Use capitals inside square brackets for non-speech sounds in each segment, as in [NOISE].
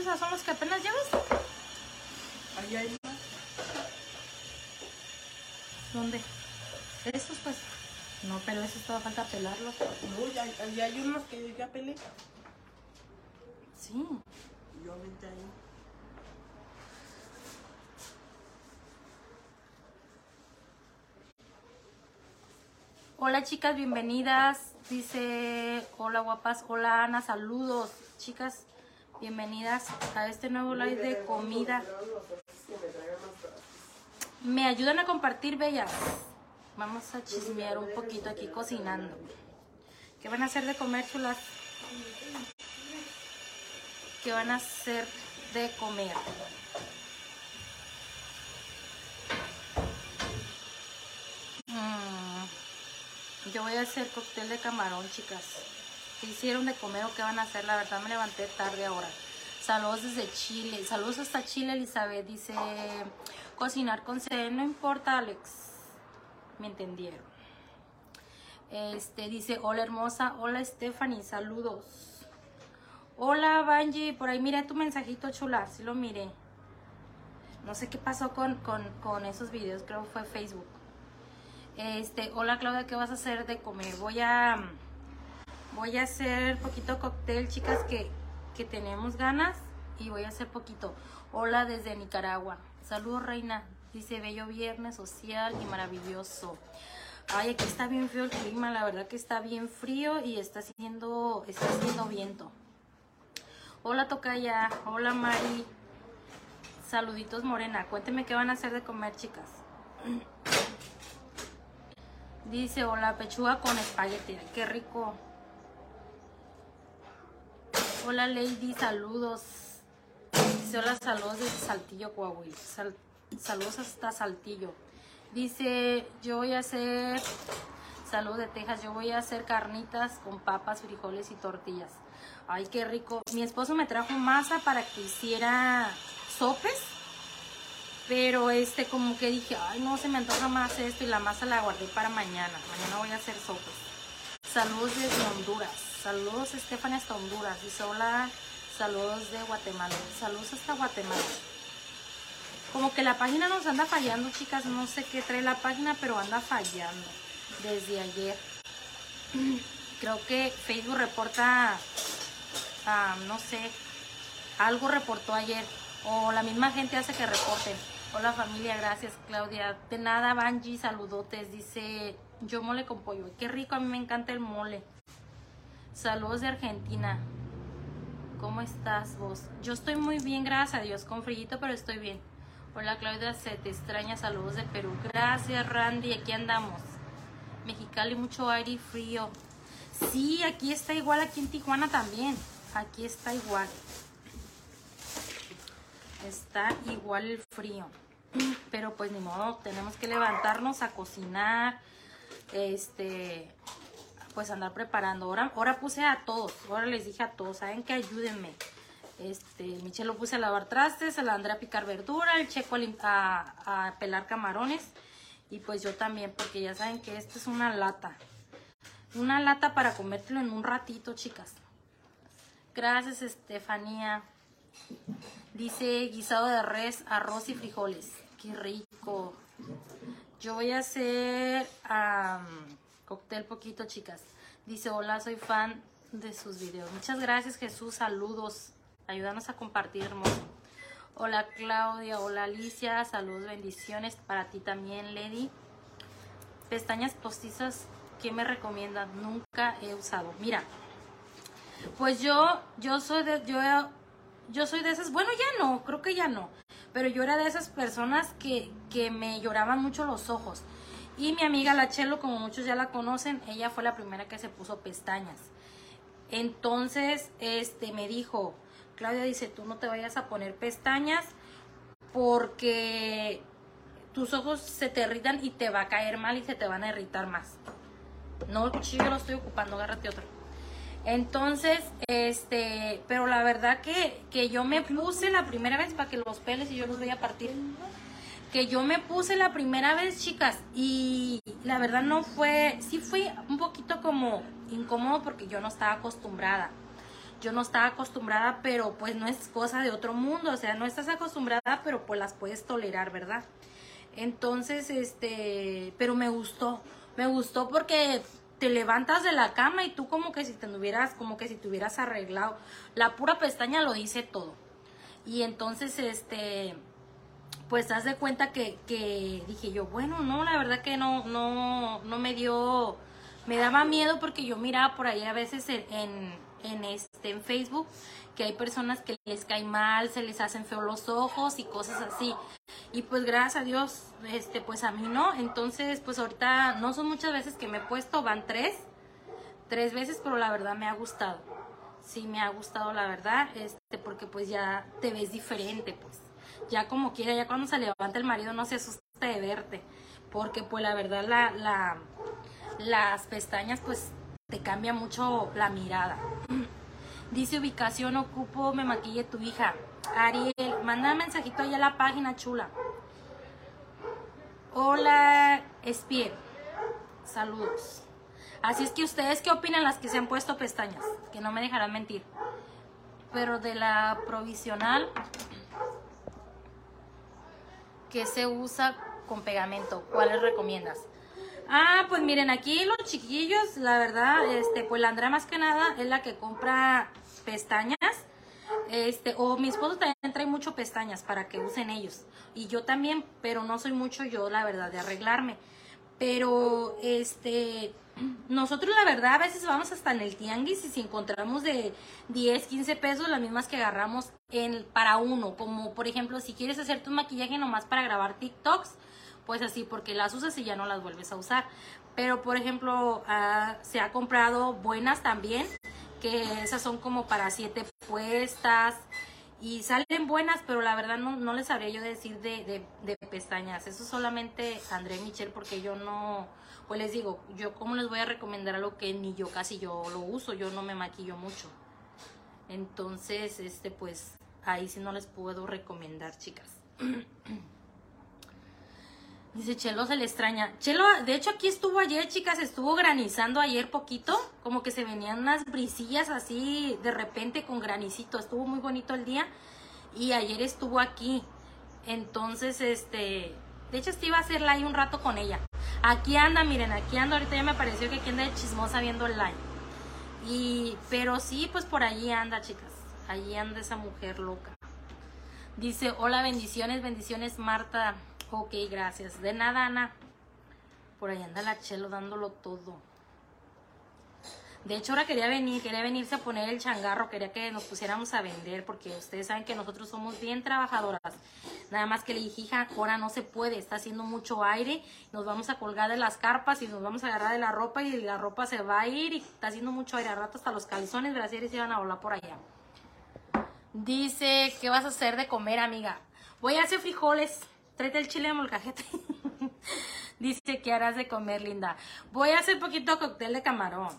¿Esos son los que apenas llevas? Ahí hay más. ¿Dónde? Estos pues. No, pero esos todavía falta pelarlos. No, ya, ya hay unos que ya pelé. Sí. Yo aventé ahí. Hola chicas, bienvenidas. Dice, hola guapas, hola Ana, saludos. Chicas, bienvenidas a este nuevo live de comida. ¿Me ayudan a compartir, bellas? Vamos a chismear un poquito aquí cocinando. ¿Qué van a hacer de comer, chulas? ¿Qué van a hacer de comer? Mm, yo voy a hacer cóctel de camarón, chicas. ¿Qué hicieron de comer o qué van a hacer? La verdad me levanté tarde ahora. Saludos desde Chile. Saludos hasta Chile, Elizabeth. Dice, cocinar con sed. No importa, Alex. Me entendieron. Este dice, hola hermosa. Hola Stephanie, saludos. Hola Banji, por ahí miré tu mensajito chula. Sí lo miré. No sé qué pasó con, con, con esos videos. Creo que fue Facebook. Este, hola Claudia, ¿qué vas a hacer de comer? Voy a... Voy a hacer poquito cóctel, chicas, que, que tenemos ganas. Y voy a hacer poquito. Hola desde Nicaragua. Saludos, reina. Dice bello viernes social y maravilloso. Ay, aquí está bien frío el clima, la verdad que está bien frío y está haciendo, está haciendo viento. Hola Tocaya, hola Mari. Saluditos Morena. Cuénteme qué van a hacer de comer, chicas. Dice, hola, pechuga con espagueti. Qué rico. Hola Lady, saludos. Dice, hola, saludos desde Saltillo, Coahuila. Sal- saludos hasta Saltillo. Dice, yo voy a hacer, saludos de Texas, yo voy a hacer carnitas con papas, frijoles y tortillas. Ay, qué rico. Mi esposo me trajo masa para que hiciera sopes. Pero este, como que dije, ay, no, se me antoja más esto y la masa la guardé para mañana. Mañana voy a hacer sopes. Saludos desde Honduras. Saludos, Estefania, hasta Honduras. Dice, hola, saludos de Guatemala. Saludos hasta Guatemala. Como que la página nos anda fallando, chicas. No sé qué trae la página, pero anda fallando desde ayer. [CLEARS THROAT] Creo que Facebook reporta, ah, no sé, algo reportó ayer. O la misma gente hace que reporten. Hola familia, gracias Claudia. De nada, Banji, saludotes. Dice, yo mole con pollo. Qué rico, a mí me encanta el mole. Saludos de Argentina. ¿Cómo estás vos? Yo estoy muy bien, gracias a Dios, con frillito, pero estoy bien. Hola Claudia, se te extraña, saludos de Perú. Gracias Randy, aquí andamos. Mexicali, mucho aire y frío. Sí, aquí está igual, aquí en Tijuana también. Aquí está igual. Está igual el frío. [CLEARS THROAT] Pero pues ni modo, tenemos que levantarnos a cocinar. Este, pues andar preparando. Ahora, ahora puse a todos, ahora les dije a todos, ¿saben que Ayúdenme. Este, Michelle lo puse a lavar trastes, a la Andrea a picar verdura, el Checo a, a, a pelar camarones. Y pues yo también, porque ya saben que esto es una lata. Una lata para comértelo en un ratito, chicas. Gracias, Estefanía. Dice guisado de res, arroz y frijoles. Qué rico. Yo voy a hacer am, cóctel poquito, chicas. Dice, hola, soy fan de sus videos. Muchas gracias, Jesús. Saludos. Ayúdanos a compartir, hermoso. Hola, Claudia. Hola, Alicia. Saludos, bendiciones. Para ti también, Lady. Pestañas postizas, ¿qué me recomiendan? Nunca he usado. Mira, pues yo, yo soy de, yo, yo soy de esas, bueno ya no, creo que ya no, pero yo era de esas personas que, que me lloraban mucho los ojos. Y mi amiga La Chelo, como muchos ya la conocen, ella fue la primera que se puso pestañas. Entonces, este, me dijo, Claudia dice, tú no te vayas a poner pestañas porque tus ojos se te irritan y te va a caer mal y se te van a irritar más. No, cuchillo lo estoy ocupando, agárrate otro. Entonces, este, pero la verdad que, que yo me puse la primera vez para que los peles y yo los voy a partir. Que yo me puse la primera vez, chicas, y la verdad no fue, sí fue un poquito como incómodo porque yo no estaba acostumbrada. yo no estaba acostumbrada, pero pues no es cosa de otro mundo, o sea, no estás acostumbrada, pero pues las puedes tolerar, ¿verdad? Entonces, este, pero me gustó, me gustó porque te levantas de la cama y tú como que si te hubieras, como que si te hubieras arreglado. La pura pestaña lo dice todo. Y entonces, este, pues haz de cuenta que, que dije yo, bueno, no, la verdad que no, no, no me dio, me daba miedo porque yo miraba por ahí a veces en, en, en en Facebook que hay personas que les cae mal, se les hacen feo los ojos y cosas así. Y pues gracias a Dios, este, pues a mí no. Entonces, pues ahorita no son muchas veces que me he puesto, van tres, tres veces, pero la verdad me ha gustado. Sí, me ha gustado la verdad, este, porque pues ya te ves diferente, pues. Ya como quiera, ya cuando se levanta el marido no se asusta de verte. Porque pues la verdad la, las pestañas pues te cambia mucho la mirada. Dice ubicación, ocupo, me maquille tu hija. Ariel, manda mensajito allá a la página chula. Hola, Espie. Saludos. Así es que ustedes, ¿qué opinan las que se han puesto pestañas? Que no me dejarán mentir. Pero de la provisional que se usa con pegamento, ¿cuáles recomiendas? Ah, pues miren, aquí los chiquillos, la verdad, este, pues la Andrea más que nada es la que compra pestañas. Este, o mi esposo también trae mucho pestañas para que usen ellos. Y yo también, pero no soy mucho yo, la verdad, de arreglarme. Pero, este, nosotros la verdad a veces vamos hasta en el tianguis y si encontramos de 10, 15 pesos, las mismas que agarramos en, para uno. Como por ejemplo, si quieres hacer tu maquillaje nomás para grabar TikToks, pues así, porque las usas y ya no las vuelves a usar. Pero, por ejemplo, ah, se ha comprado buenas también, que esas son como para siete puestas y salen buenas, pero la verdad no, no les sabría yo decir de, pestañas. Eso solamente André Michel, porque yo no, pues les digo, yo cómo les voy a recomendar algo que ni yo casi yo lo uso, yo no me maquillo mucho. Entonces, este, pues ahí sí no les puedo recomendar, chicas. [CLEARS THROAT] Dice Chelo se le extraña. Chelo, de hecho aquí estuvo ayer, chicas, estuvo granizando ayer poquito, como que se venían unas brisillas así de repente con granicito. Estuvo muy bonito el día y ayer estuvo aquí. Entonces, este, de hecho, este iba a hacer live un rato con ella. Aquí anda, miren, aquí anda. Ahorita ya me pareció que aquí anda de chismosa viendo el live. Y, pero sí, pues por allí anda, chicas. Allí anda esa mujer loca. Dice, hola, bendiciones, bendiciones, Marta. Ok, gracias. De nada, Ana. Por ahí anda la Chelo dándolo todo. De hecho, ahora quería venir, quería venirse a poner el changarro, quería que nos pusiéramos a vender, porque ustedes saben que nosotros somos bien trabajadoras. Nada más que le dije, hija, ahora no se puede, está haciendo mucho aire, nos vamos a colgar de las carpas y nos vamos a agarrar de la ropa y la ropa se va a ir y está haciendo mucho aire. A rato hasta los calzones brasieres se van a volar por allá. Dice, ¿qué vas a hacer de comer, amiga? Voy a hacer frijoles. Tráete el chile de molcajete. [LAUGHS] Dice que harás de comer, linda. Voy a hacer poquito cóctel de camarón.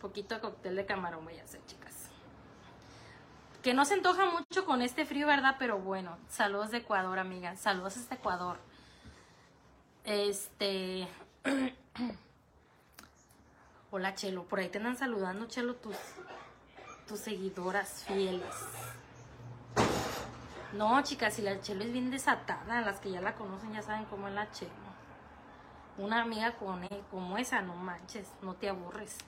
Poquito cóctel de camarón voy a hacer, chicas. Que no se antoja mucho con este frío, ¿verdad? Pero bueno, saludos de Ecuador, amiga. Saludos hasta Ecuador. Este. [CLEARS THROAT] Hola, Chelo. Por ahí te andan saludando, Chelo, tus, tus seguidoras fieles. No, chicas, si la Chelo es bien desatada, las que ya la conocen ya saben cómo es la Chelo. Una amiga con él, como esa, no manches, no te aburres.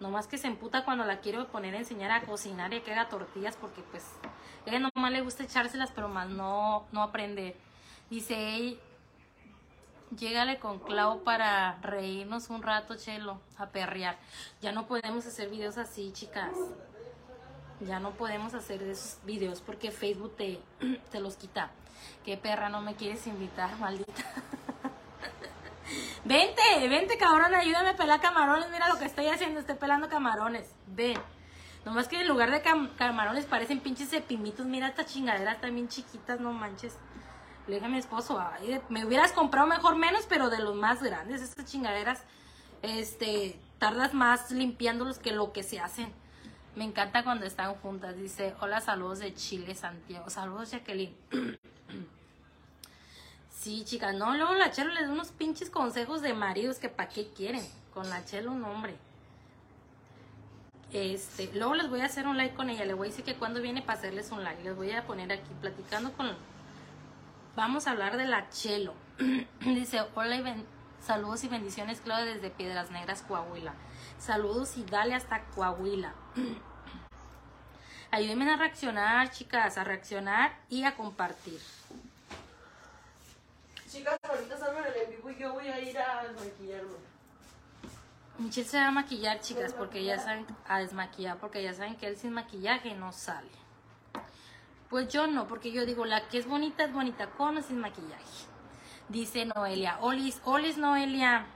Nomás que se emputa cuando la quiero poner a enseñar a cocinar y que haga tortillas porque pues ella nomás le gusta echárselas pero más no, no aprender. Dice ella, llégale con Clau para reírnos un rato, Chelo, a perrear. Ya no podemos hacer videos así, chicas. Ya no podemos hacer esos videos porque Facebook te, [CLEARS THROAT] te los quita. Qué perra, no me quieres invitar, maldita. [LAUGHS] vente, vente, cabrón, ayúdame a pelar camarones. Mira lo que estoy haciendo, estoy pelando camarones. Ven. Nomás que en lugar de camarones parecen pinches cepimitos. Mira estas chingaderas también chiquitas, no manches. Le dije a mi esposo, me hubieras comprado mejor menos, pero de los más grandes. Estas chingaderas, este, tardas más limpiándolos que lo que se hacen. Me encanta cuando están juntas. Dice, hola, saludos de Chile, Santiago. Saludos, Jacqueline. [CLEARS THROAT] sí, chicas, no, luego la Chelo les da unos pinches consejos de maridos que para qué quieren. Con la Chelo un hombre. Este, luego les voy a hacer un like con ella. Le voy a decir que cuando viene para hacerles un like. Les voy a poner aquí platicando con. Vamos a hablar de la Chelo. [CLEARS THROAT] Dice: Hola y saludos y bendiciones, Claudia, desde Piedras Negras, Coahuila. Saludos y dale hasta Coahuila. Ayúdenme a reaccionar, chicas, a reaccionar y a compartir. Chicas, ahorita están en el en vivo y yo voy a ir a maquillarme. Michelle se va a maquillar, chicas, porque ya saben, a desmaquillar, porque ya saben que él sin maquillaje no sale. Pues yo no, porque yo digo, la que es bonita es bonita con o sin maquillaje. Dice Noelia, Olis, Olis Noelia.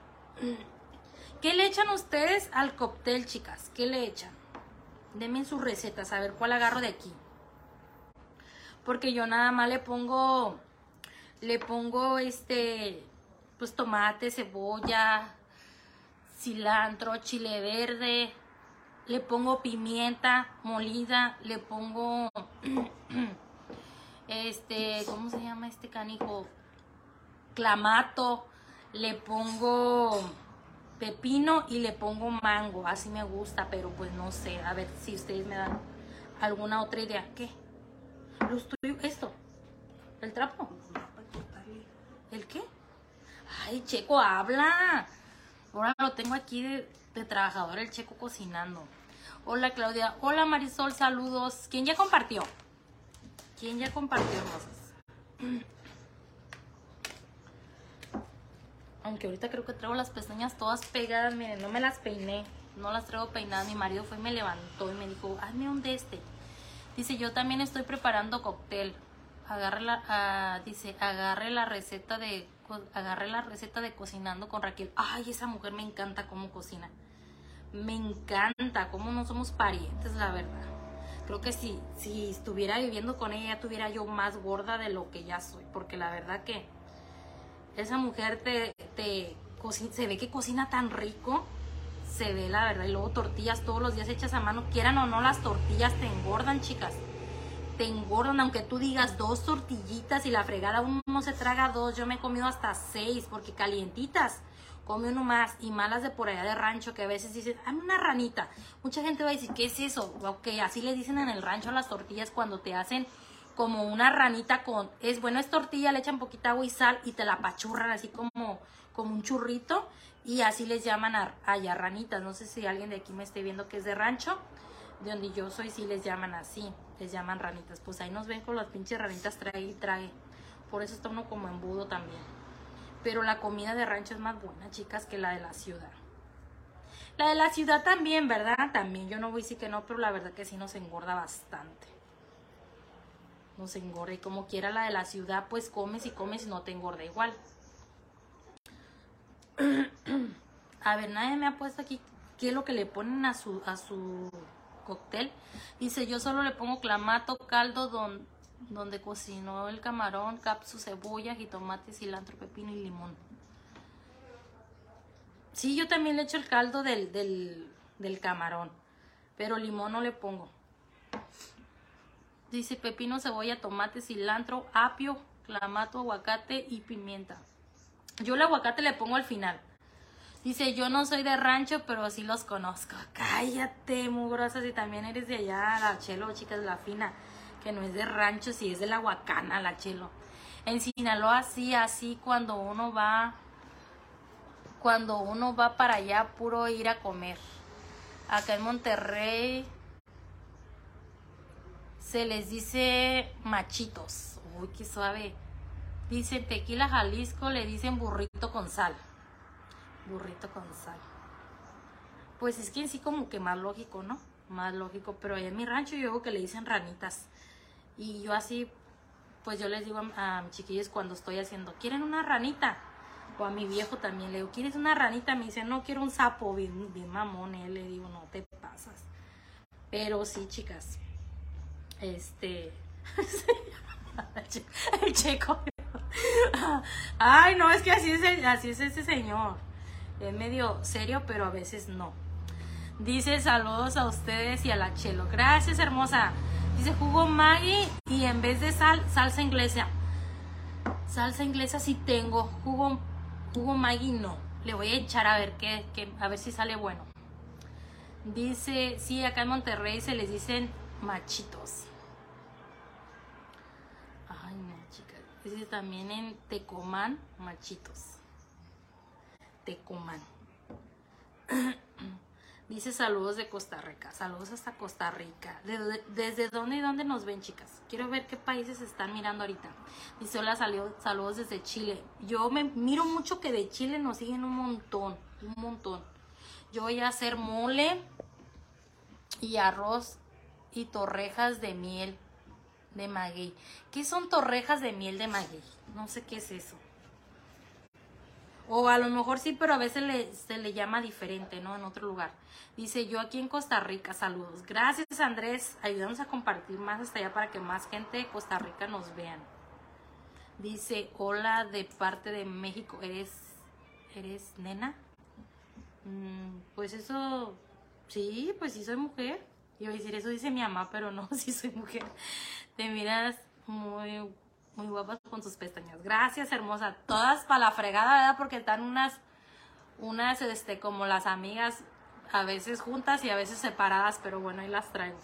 ¿Qué le echan ustedes al cóctel, chicas? ¿Qué le echan? Denme sus recetas, a ver cuál agarro de aquí. Porque yo nada más le pongo, le pongo este, pues tomate, cebolla, cilantro, chile verde, le pongo pimienta molida, le pongo [CLEARS THROAT] este, ¿cómo se llama este canijo? Clamato, le pongo pepino y le pongo mango, así me gusta, pero pues no sé, a ver si ustedes me dan alguna otra idea. ¿Qué? Esto, el trapo. ¿el qué? Ay, Checo, habla. Ahora lo tengo aquí de, de trabajador, el Checo cocinando. Hola Claudia, hola Marisol, saludos. ¿Quién ya compartió? ¿Quién ya compartió, hermosas? Aunque ahorita creo que traigo las pestañas todas pegadas, miren, no me las peiné, no las traigo peinadas. Mi marido fue y me levantó y me dijo, hazme un de este. Dice, yo también estoy preparando cóctel. Agarre la, ah, dice, agarre la receta de, agarre la receta de cocinando con Raquel. Ay, esa mujer me encanta cómo cocina. Me encanta, cómo no somos parientes, la verdad. Creo que si, si estuviera viviendo con ella, ya tuviera yo más gorda de lo que ya soy. Porque la verdad que esa mujer te, te se ve que cocina tan rico. Se ve la verdad. Y luego tortillas todos los días hechas a mano. Quieran o no, las tortillas te engordan, chicas. Te engordan, aunque tú digas dos tortillitas y la fregada uno no se traga dos. Yo me he comido hasta seis porque calientitas come uno más y malas de por allá de rancho que a veces dicen, dame una ranita. Mucha gente va a decir, ¿qué es eso? Ok, así le dicen en el rancho las tortillas cuando te hacen como una ranita con, es bueno, es tortilla, le echan poquita agua y sal y te la pachurran así como, como un churrito y así les llaman a, allá ranitas. No sé si alguien de aquí me esté viendo que es de rancho, de donde yo soy, sí les llaman así, les llaman ranitas. Pues ahí nos ven con las pinches ranitas trae y trae. Por eso está uno como embudo también. Pero la comida de rancho es más buena, chicas, que la de la ciudad. La de la ciudad también, ¿verdad? También, yo no voy a decir que no, pero la verdad que sí nos engorda bastante. Nos engorda y como quiera la de la ciudad, pues comes y comes y no te engorda igual. [CLEARS THROAT] A ver, nadie me ha puesto aquí qué es lo que le ponen a su, a su cóctel. Dice, yo solo le pongo clamato, caldo don- donde cocinó el camarón, capsu, cebolla, jitomate, cilantro, pepino y limón. Sí, yo también le echo el caldo del, del, del camarón, pero limón no le pongo. Dice pepino, cebolla, tomate, cilantro, apio, clamato, aguacate y pimienta. Yo el aguacate le pongo al final. Dice, yo no soy de rancho, pero sí los conozco. Cállate, mugrosas, y también eres de allá, la chelo, chicas, la fina, que no es de rancho, si es de la huacana, la chelo. En Sinaloa, sí, así cuando uno va, cuando uno va para allá, puro ir a comer. Acá en Monterrey se les dice machitos. Uy, qué suave. Dicen tequila Jalisco, le dicen burrito con sal. Burrito con sal. Pues es que en sí como que más lógico, ¿no? Más lógico. Pero allá en mi rancho yo veo que le dicen ranitas. Y yo así, pues yo les digo a, mis chiquillos cuando estoy haciendo, ¿quieren una ranita? O a mi viejo también le digo, ¿quieres una ranita? Me dice, no, quiero un sapo, bien, bien mamón. Él le digo, no te pasas. Pero sí, chicas. Este. [LAUGHS] el checo. Ay, no, es que así es, el- así es ese señor. Es medio serio, pero a veces no. Dice saludos a ustedes y a la Chelo. Gracias, hermosa. Dice jugo Maggi y en vez de sal, salsa inglesa. Salsa inglesa sí tengo. Jugo, jugo Maggi no. Le voy a echar a ver qué, qué- a ver si sale bueno. Dice, sí, acá en Monterrey se les dicen machitos. Ay, no, chicas. Dice también en Tecomán, machitos. Tecomán. [CLEARS THROAT] Dice saludos de Costa Rica. Saludos hasta Costa Rica. ¿De- ¿Desde dónde y dónde nos ven, chicas? Quiero ver qué países están mirando ahorita. Dice hola, salió- saludos desde Chile. Yo me miro mucho que de Chile nos siguen un montón. Un montón. Yo voy a hacer mole y arroz y torrejas de miel de maguey. ¿Qué son torrejas de miel de maguey? No sé qué es eso. O a lo mejor sí, pero a veces le- se le llama diferente, ¿no? En otro lugar. Dice, yo aquí en Costa Rica, saludos. Gracias, Andrés. Ayúdanos a compartir más hasta allá para que más gente de Costa Rica nos vean. Dice, hola de parte de México. ¿Eres, eres nena? Mm, pues eso, sí, pues sí soy mujer. Iba a decir, eso dice mi mamá, pero no, [LAUGHS] sí soy mujer. Te miras muy, muy guapas con tus pestañas. Gracias, hermosa. Todas para la fregada, ¿verdad? Porque están unas, unas, este, como las amigas, a veces juntas y a veces separadas, pero bueno, ahí las traigo.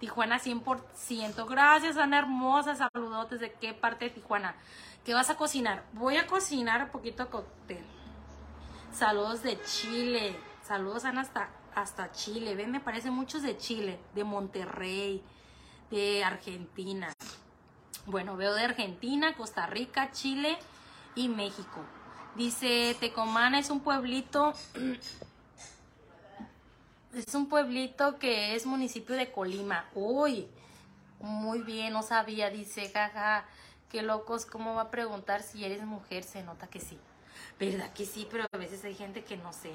Tijuana 100%. Gracias, Ana hermosa. Saludotes. ¿De qué parte de Tijuana? ¿Qué vas a cocinar? Voy a cocinar un poquito cóctel. Saludos de Chile. Saludos, Ana, hasta, hasta Chile. Ven, me parecen muchos de Chile, de Monterrey, de Argentina. Bueno, veo de Argentina, Costa Rica, Chile y México. Dice, Tecomán es un pueblito, [CLEARS THROAT] es un pueblito que es municipio de Colima. Uy, muy bien, no sabía. Dice, jaja, qué locos, ¿cómo va a preguntar si eres mujer? Se nota que sí. ¿Verdad que sí? Pero a veces hay gente que no sé.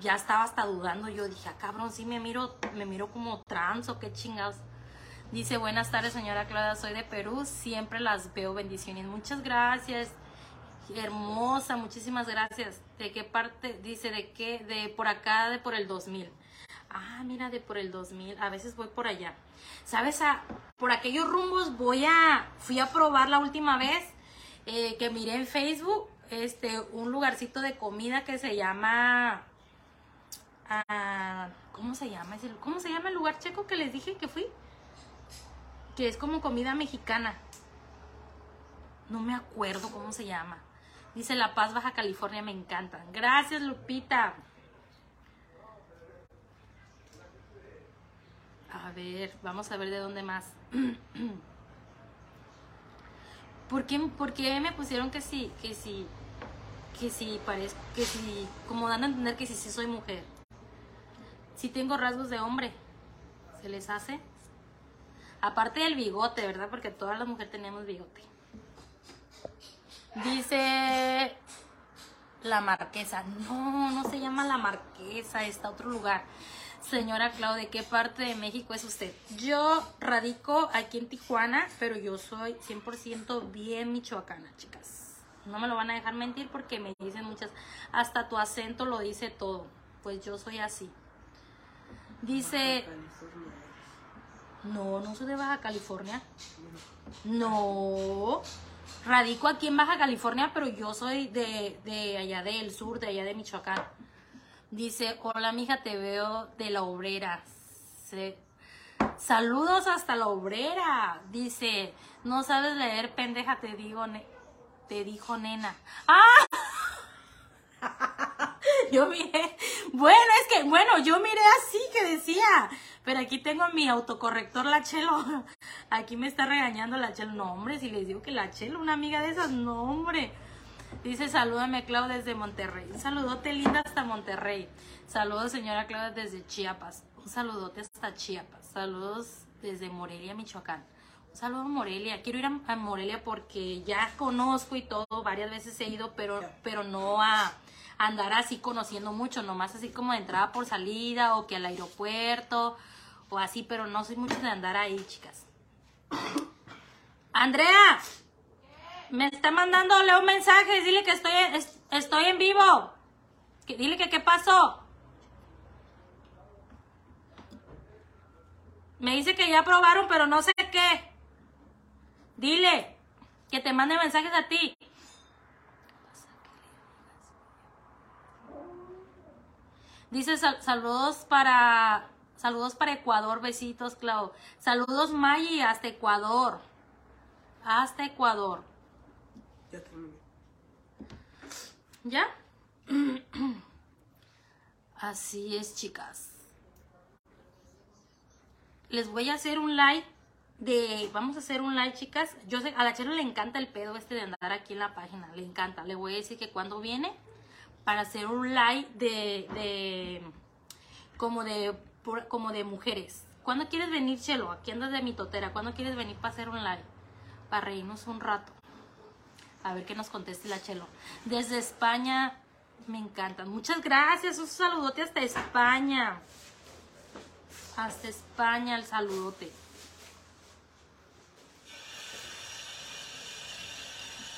Ya estaba hasta dudando. Yo dije, ah, cabrón, sí me miro, me miro como trans o qué chingados. Dice, buenas tardes, señora Clara, soy de Perú, siempre las veo, bendiciones. Muchas gracias, hermosa, muchísimas gracias. ¿De qué parte? Dice, ¿de qué? De por acá, de por el 2000. Ah, mira, de por el 2000, a veces voy por allá. ¿Sabes? A, por aquellos rumbos voy a, fui a probar la última vez eh, que miré en Facebook, este, un lugarcito de comida que se llama... ah, ¿Cómo se llama? ¿Cómo se llama el lugar checo que les dije que fui? que es como comida mexicana. No me acuerdo cómo se llama. Dice La Paz, Baja California, me encantan. Gracias, Lupita. A ver, vamos a ver de dónde más. [CLEARS THROAT] ¿Por qué, por qué me pusieron que sí, que sí, que sí parezco, que sí, como dan a entender que sí, sí soy mujer? Sí tengo rasgos de hombre. ¿Se les hace? Aparte del bigote, ¿verdad? Porque todas las mujeres tenemos bigote. Dice la marquesa. No, no se llama la marquesa, está otro lugar. Señora Clau, ¿de qué parte de México es usted? Yo radico aquí en Tijuana, pero yo soy 100% bien michoacana, chicas. No me lo van a dejar mentir porque me dicen muchas, hasta tu acento lo dice todo. Pues yo soy así. Dice, no, no soy de Baja California. No. Radico aquí en Baja California, pero yo soy de, de allá del sur, de allá de Michoacán. Dice, hola mija, te veo de la obrera. Se- Saludos hasta la obrera. Dice, no sabes leer, pendeja, te digo, ne- te dijo nena. ¡Ah! [LAUGHS] Yo miré, bueno, es que, bueno, yo miré así que decía, pero aquí tengo mi autocorrector, la Chelo. [LAUGHS] Aquí me está regañando la Chelo. No, hombre, si les digo que la Chelo, una amiga de esas, no, hombre. Dice, salúdame, Clau, desde Monterrey. Un saludote linda hasta Monterrey. Saludos, señora Clau, desde Chiapas. Un saludote hasta Chiapas. Saludos desde Morelia, Michoacán. Saludo a Morelia. Quiero ir a, a Morelia porque ya conozco y todo. Varias veces he ido, pero, pero no a andar así conociendo mucho. Nomás así como de entrada por salida o que al aeropuerto o así, pero no soy mucho de andar ahí, chicas. Andrea, me está mandando Leo mensajes. Dile que estoy, es- estoy en vivo. Que, dile que qué pasó. Me dice que ya aprobaron, pero no sé qué. Dile que te mande mensajes a ti. Dice sal- saludos para saludos para Ecuador, besitos, Clau. Saludos Maggi hasta Ecuador. Hasta Ecuador. Ya terminé. ¿Ya? [CLEARS THROAT] Así es, chicas. Les voy a hacer un live de... Vamos a hacer un live, chicas. Yo sé, a la Chelo le encanta el pedo este de andar aquí en la página. Le encanta. Le voy a decir que cuando viene para hacer un live de... de como de como de mujeres. ¿Cuándo quieres venir, Chelo? Aquí andas de mitotera. ¿Cuándo quieres venir para hacer un live? Para reírnos un rato. A ver qué nos conteste la Chelo. Desde España, me encantan. Muchas gracias. Un saludote hasta España. Hasta España, el saludote.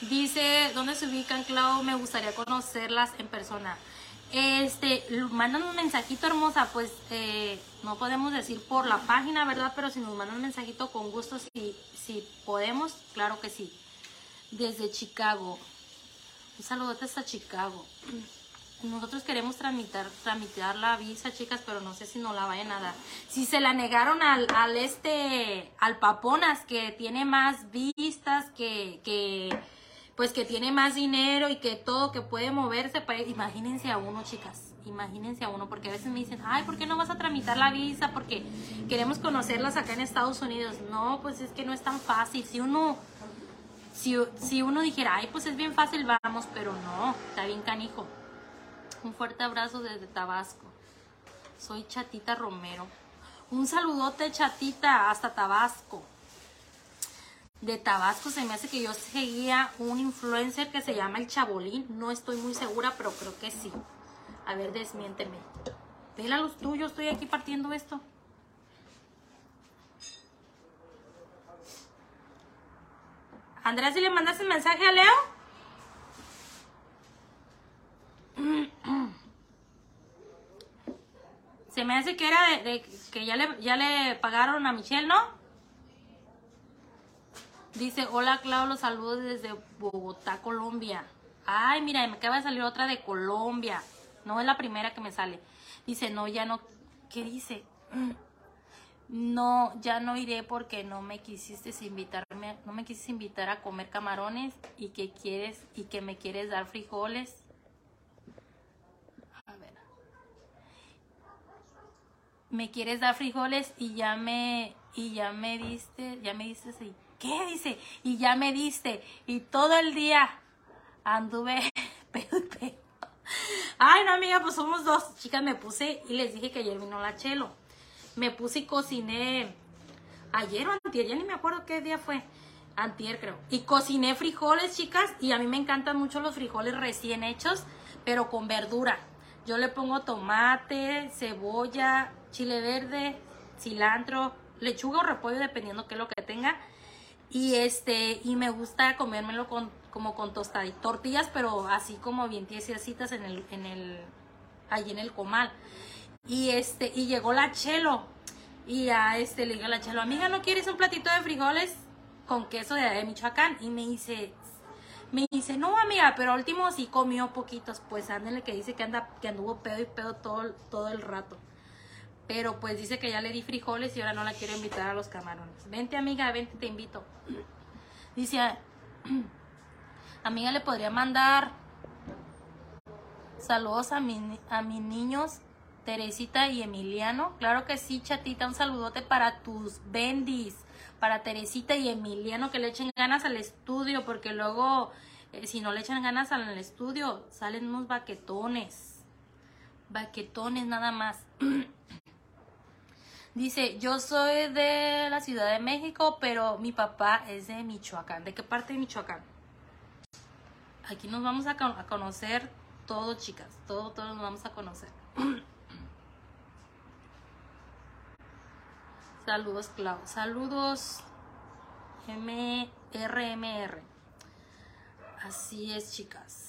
Dice, ¿dónde se ubican, Clau? Me gustaría conocerlas en persona. Este, mandan un mensajito hermosa, pues eh, no podemos decir por la página, ¿verdad? Pero si nos mandan un mensajito con gusto, si, si podemos, claro que sí. Desde Chicago. Un saludote hasta Chicago. Nosotros queremos tramitar, tramitar la visa, chicas, pero no sé si no la vayan a dar. Si se la negaron al, al este, al Paponas, que tiene más vistas, que, que, pues que tiene más dinero y que todo, que puede moverse, pues, imagínense a uno, chicas. Imagínense a uno, porque a veces me dicen, ay, ¿por qué no vas a tramitar la visa? Porque queremos conocerlas acá en Estados Unidos. No, pues es que no es tan fácil. Si uno, si, si uno dijera, ay, pues es bien fácil, vamos, pero no, está bien canijo. Un fuerte abrazo desde Tabasco. Soy Chatita Romero. Un saludote, Chatita, hasta Tabasco. De Tabasco se me hace que yo seguía un influencer que se llama El Chabolín. No estoy muy segura, pero creo que sí. A ver, desmiénteme. Vela los tuyos, estoy aquí partiendo esto. Andrea, si le mandaste mensaje a Leo? Se me hace que era de, de- que ya le, ya le pagaron a Michelle, ¿no? Dice, hola Clau, los saludos desde Bogotá, Colombia. Ay, mira, me acaba de salir otra de Colombia. No es la primera que me sale. Dice, no, ya no. ¿Qué dice? No, ya no iré porque no me quisiste invitarme, no me quisiste invitar a comer camarones y que quieres y que me quieres dar frijoles. A ver. Me quieres dar frijoles y ya me y ya me diste, ya me diste y ¿qué dice? Y ya me diste y todo el día anduve [LAUGHS] pedo. Ay, no, amiga, pues somos dos. Chicas, me puse y les dije que ayer vino la chelo. Me puse y cociné ayer o antier, ya ni me acuerdo qué día fue. Antier, creo. Y cociné frijoles, chicas, y a mí me encantan mucho los frijoles recién hechos, pero con verdura. Yo le pongo tomate, cebolla, chile verde, cilantro, lechuga o repollo, dependiendo qué es lo que tenga. Y este, y me gusta comérmelo con, como con tostaditas, tortillas, pero así como bien tiesiecitas en el, en el, allí en el comal. Y este, y llegó la chelo. Y a este le digo a la chelo, amiga, ¿no quieres un platito de frijoles con queso de, Michoacán? Y me dice, me dice, no amiga, pero último sí comió poquitos, pues ándale que dice que anda, que anduvo pedo y pedo todo, todo el rato. Pero pues dice que ya le di frijoles y ahora no la quiero invitar a los camarones. Vente amiga, vente, te invito. Dice, [CLEARS THROAT] amiga, le podría mandar saludos a, mi, a mis niños, Teresita y Emiliano. Claro que sí, chatita, un saludote para tus bendis, para Teresita y Emiliano, que le echen ganas al estudio, porque luego, eh, si no le echan ganas al estudio, salen unos baquetones. Baquetones nada más. [CLEARS THROAT] Dice, yo soy de la Ciudad de México, pero mi papá es de Michoacán. ¿De qué parte de Michoacán? Aquí nos vamos a, a conocer todo, chicas. Todo, todo nos vamos a conocer. [CLEARS THROAT] Saludos, Clau. Saludos, MRMR. Así es, chicas.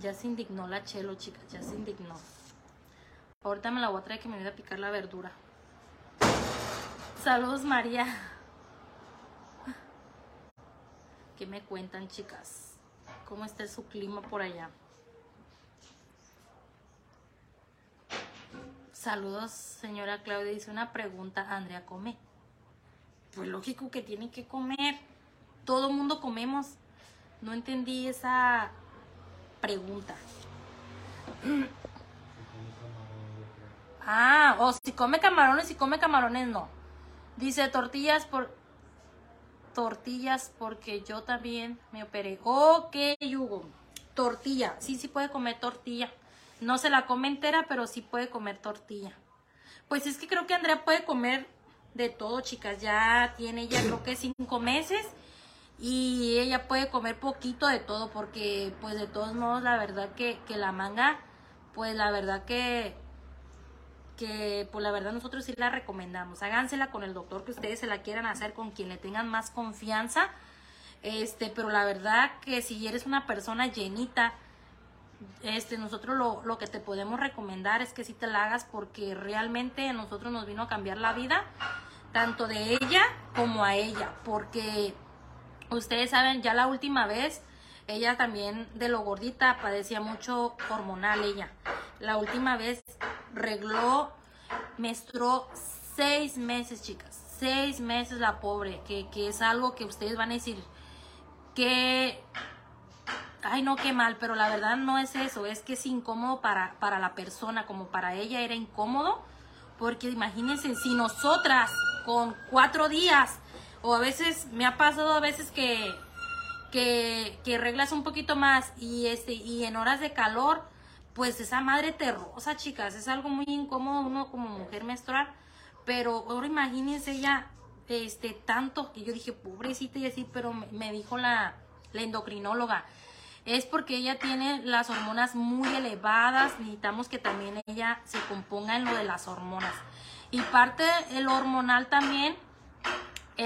Ya se indignó la chelo, chicas. Ya se indignó. Ahorita me la voy a traer que me ayude a picar la verdura. Saludos, María. ¿Qué me cuentan, chicas? cómo está su clima por allá. Saludos, señora Claudia. Dice una pregunta, Andrea, ¿come? Pues lógico que tiene que comer. Todo mundo comemos. No entendí esa pregunta. Ah, o si come camarones, si come camarones no. Dice tortillas por tortillas porque yo también me operé. Ok, Hugo. Tortilla. Sí, sí puede comer tortilla. No se la come entera, pero sí puede comer tortilla. Pues es que creo que Andrea puede comer de todo, chicas. Ya tiene ya creo que cinco meses y ella puede comer poquito de todo porque pues de todos modos la verdad que, que la manga, pues la verdad que que pues la verdad nosotros sí la recomendamos. Hágansela con el doctor que ustedes se la quieran hacer, con quien le tengan más confianza. Este, pero la verdad que si eres una persona llenita, este, nosotros lo, lo que te podemos recomendar es que si te la hagas porque realmente a nosotros nos vino a cambiar la vida, tanto de ella como a ella, porque ustedes saben, ya la última vez, ella también de lo gordita padecía mucho hormonal ella. La última vez regló, menstruó seis meses, chicas. Seis meses la pobre, que, que es algo que ustedes van a decir que ay no, qué mal, pero la verdad no es eso, es que es incómodo para, para la persona, como para ella era incómodo, porque imagínense, si nosotras con cuatro días, o a veces me ha pasado a veces que, que, que reglas un poquito más y, este, y en horas de calor, pues esa madre te rosa, chicas, es algo muy incómodo uno como mujer menstrual, pero ahora imagínense ella, este, tanto, que yo dije, pobrecita y así, pero me, me dijo la, la endocrinóloga, es porque ella tiene las hormonas muy elevadas, necesitamos que también ella se componga en lo de las hormonas. Y parte el hormonal también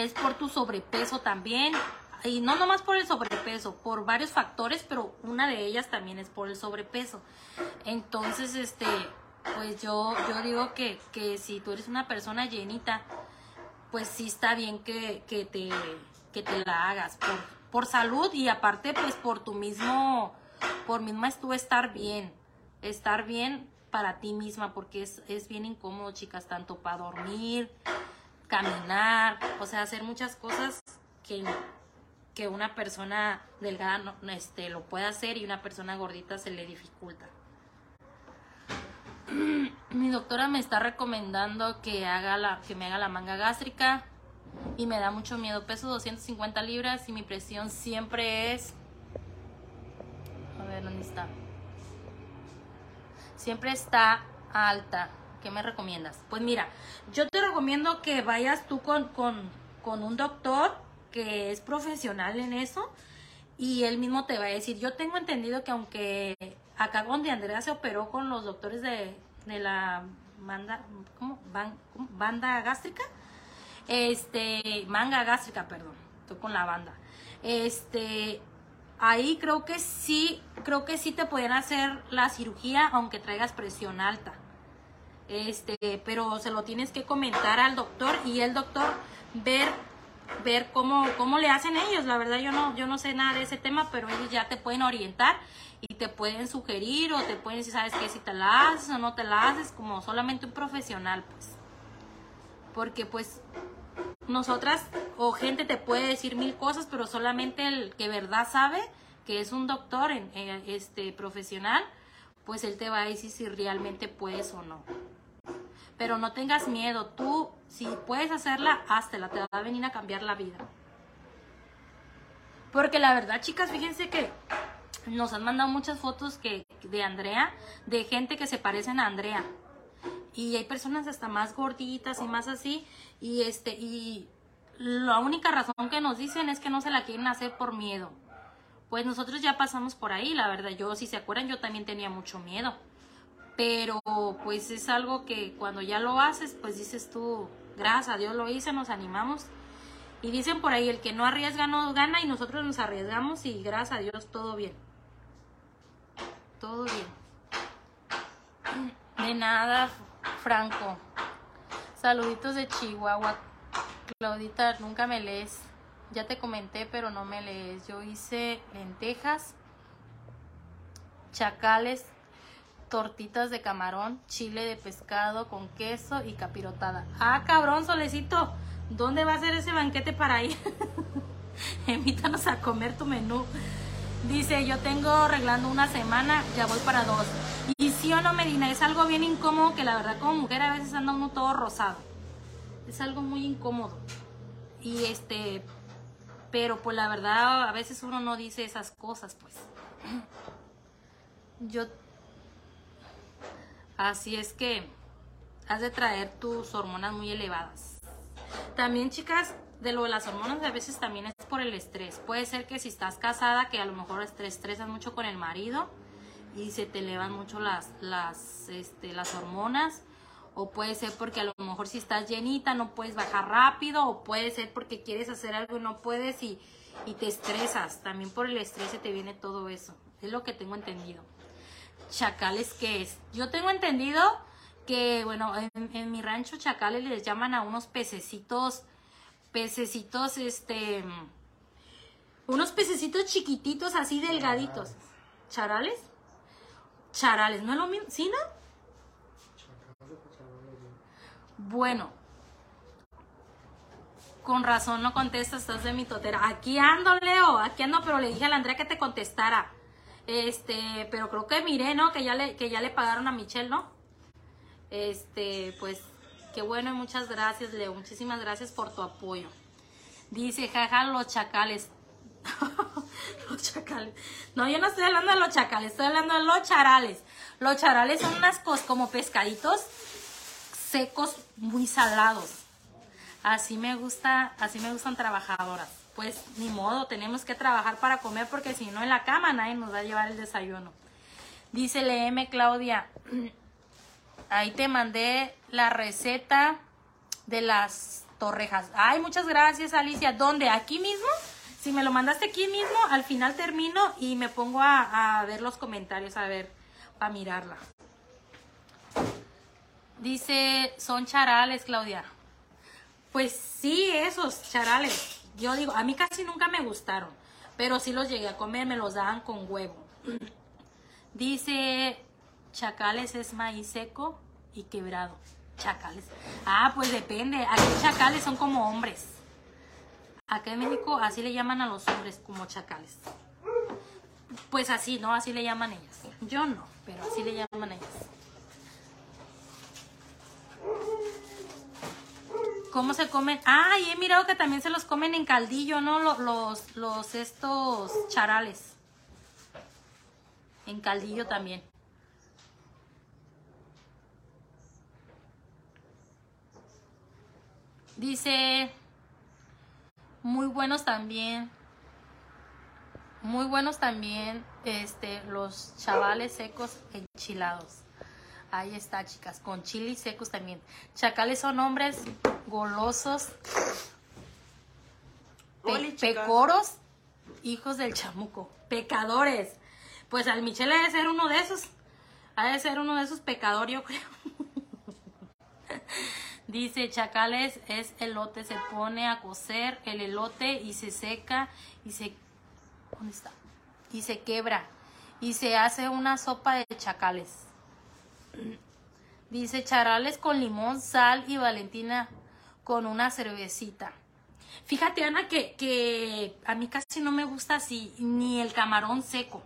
es por tu sobrepeso también, y no nomás por el sobrepeso, por varios factores, pero una de ellas también es por el sobrepeso. Entonces, este, pues yo, yo digo que, que si tú eres una persona llenita, pues sí está bien que, que, te, que te la hagas por, por salud y aparte pues por tu mismo, por misma tú estar bien, estar bien para ti misma porque es, es bien incómodo chicas, tanto para dormir, caminar, o sea, hacer muchas cosas que, que una persona delgada este, lo puede hacer y una persona gordita se le dificulta. [CLEARS THROAT] Mi doctora me está recomendando que haga la, que me haga la manga gástrica y me da mucho miedo. Peso 250 libras y mi presión siempre es. A ver, ¿dónde está? Siempre está alta. ¿Qué me recomiendas? Pues mira, yo te recomiendo que vayas tú con, con, con un doctor que es profesional en eso y él mismo te va a decir, yo tengo entendido que aunque acá donde Andrea se operó con los doctores de, de la banda, ¿cómo? Ban- ¿cómo? banda gástrica, este, manga gástrica, perdón, estoy con la banda, este, ahí creo que sí, creo que sí te pueden hacer la cirugía aunque traigas presión alta, este, pero se lo tienes que comentar al doctor y el doctor ver ver cómo, cómo le hacen ellos. La verdad yo no, yo no sé nada de ese tema, pero ellos ya te pueden orientar y te pueden sugerir o te pueden decir, ¿sabes qué? Si te la haces o no te la haces, como solamente un profesional, pues. Porque pues nosotras o gente te puede decir mil cosas, pero solamente el que verdad sabe, que es un doctor en, en, este profesional, pues él te va a decir si realmente puedes o no. Pero no tengas miedo, tú si puedes hacerla, háztela, te va a venir a cambiar la vida. Porque la verdad, chicas, fíjense que nos han mandado muchas fotos que, de Andrea, de gente que se parecen a Andrea. Y hay personas hasta más gorditas y más así. Y este, y la única razón que nos dicen es que no se la quieren hacer por miedo. Pues nosotros ya pasamos por ahí, la verdad. Yo, si se acuerdan, yo también tenía mucho miedo. Pero pues es algo que cuando ya lo haces, pues dices tú, gracias a Dios lo hice, nos animamos. Y dicen por ahí, el que no arriesga no gana y nosotros nos arriesgamos y gracias a Dios todo bien. Todo bien. De nada, Franco. Saluditos de Chihuahua. Claudita, nunca me lees. Ya te comenté, pero no me lees. Yo hice lentejas chacales, tortitas de camarón, chile de pescado con queso y capirotada. Ah, cabrón, solecito, ¿dónde va a ser ese banquete para ir? [LAUGHS] Invítanos a comer tu menú. Dice, yo tengo arreglando una semana, ya voy para dos. Y sí o no, Medina, es algo bien incómodo que la verdad como mujer a veces anda uno todo rosado. Es algo muy incómodo. Y este, pero pues la verdad a veces uno no dice esas cosas, pues. [CLEARS THROAT] Yo, así es que has de traer tus hormonas muy elevadas. También, chicas, de lo de las hormonas a veces también es por el estrés. Puede ser que si estás casada, que a lo mejor te estresas mucho con el marido y se te elevan mucho las, las, este, las hormonas. O puede ser porque a lo mejor si estás llenita no puedes bajar rápido. O puede ser porque quieres hacer algo y no puedes y, y te estresas. También por el estrés se te viene todo eso. Es lo que tengo entendido. Chacales, ¿qué es? Yo tengo entendido que, bueno, en, mi rancho chacales les llaman a unos pececitos pececitos, este, unos pececitos chiquititos así delgaditos. ¿Charales? Charales, ¿no es lo mismo? ¿Sí, no? Bueno. Con razón no contestas, estás de mi totera. Aquí ando, Leo, aquí ando, pero le dije a la Andrea que te contestara. Este, pero creo que miré, ¿no? Que ya le, que ya le pagaron a Michelle, ¿no? Este, pues Qué bueno y muchas gracias, Leo. Muchísimas gracias por tu apoyo. Dice, jaja, los chacales. [LAUGHS] los chacales. No, yo no estoy hablando de los chacales, estoy hablando de los charales. Los charales son unas cosas como pescaditos secos, muy salados. Así me gusta, así me gustan trabajadoras. Pues ni modo, tenemos que trabajar para comer porque si no en la cama nadie nos va a llevar el desayuno. Dice LM Claudia, [CLEARS THROAT] Ahí te mandé la receta de las torrejas. Ay, muchas gracias, Alicia. ¿Dónde? ¿Aquí mismo? Si me lo mandaste aquí mismo, al final termino y me pongo a, ver los comentarios, a ver, para mirarla. Dice, son charales, Claudia. Pues sí, esos charales. Yo digo, a mí casi nunca me gustaron, pero sí los llegué a comer, me los daban con huevo. [CLEARS THROAT] Dice Chacales es maíz seco y quebrado. Chacales. Ah, pues depende. Aquí chacales son como hombres. Acá en México así le llaman a los hombres como chacales. Pues así, ¿no? Así le llaman ellas. Yo no, pero así le llaman ellas. ¿Cómo se comen? Ah, he mirado que también se los comen en caldillo, ¿no? Los, los, los estos charales. En caldillo también. Dice, muy buenos también. Muy buenos también este, los chavales secos enchilados. Ahí está, chicas, con chilis secos también. Chacales son hombres golosos, pecoros, hijos del chamuco, pecadores. Pues al Michelle ha de ser uno de esos. Ha de ser uno de esos pecadores, yo creo. [LAUGHS] Dice, chacales es elote, se pone a cocer el elote y se seca y se... ¿Dónde está? Y se quebra y se hace una sopa de chacales. Dice, charales con limón, sal y valentina con una cervecita. Fíjate, Ana, que, que a mí casi no me gusta así, ni el camarón seco.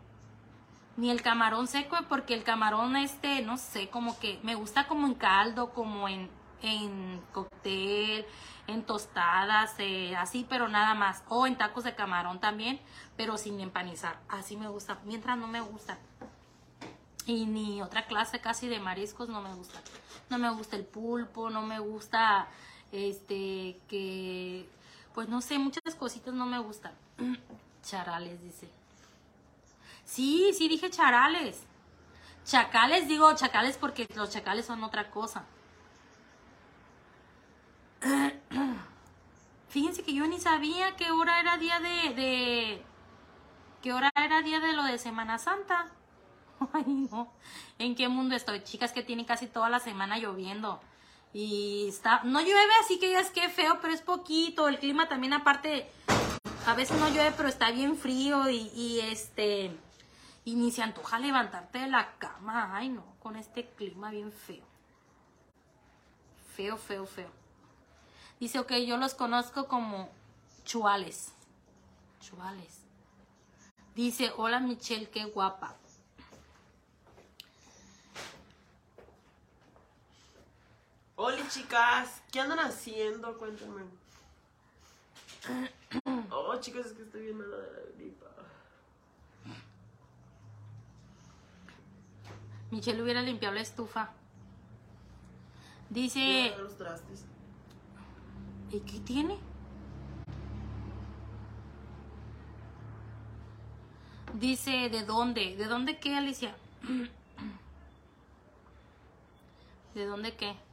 Ni el camarón seco, porque el camarón este, no sé, como que me gusta como en caldo, como en, en cóctel, en tostadas, eh, así, pero nada más. O en tacos de camarón también, pero sin empanizar. Así me gusta, mientras no me gusta. Y ni otra clase casi de mariscos no me gusta. No me gusta el pulpo, no me gusta, este, que, pues no sé, muchas cositas no me gustan. [CLEARS THROAT] Charales, dice. Sí, sí dije charales. Chacales, digo chacales porque los chacales son otra cosa. [CLEARS THROAT] Fíjense que yo ni sabía qué hora era día de, qué hora era día de lo de Semana Santa. [LAUGHS] Ay, no. ¿En qué mundo estoy? Chicas que tienen casi toda la semana lloviendo. Y está, no llueve así que es que feo, pero es poquito. El clima también aparte, a veces no llueve, pero está bien frío y, y este, Y ni se antoja levantarte de la cama. Ay, no, con este clima bien feo. Feo, feo, feo. Dice, ok, yo los conozco como chuales. Chuales. Dice, hola Michelle, qué guapa. Hola chicas, ¿qué andan haciendo? Cuéntame. Oh, chicas, es que estoy bien mala de la gripa. Michelle hubiera limpiado la estufa. Dice, Mira los trastes. ¿y qué tiene? Dice, ¿de dónde? ¿De dónde qué, Alicia? [CLEARS THROAT] ¿De dónde qué?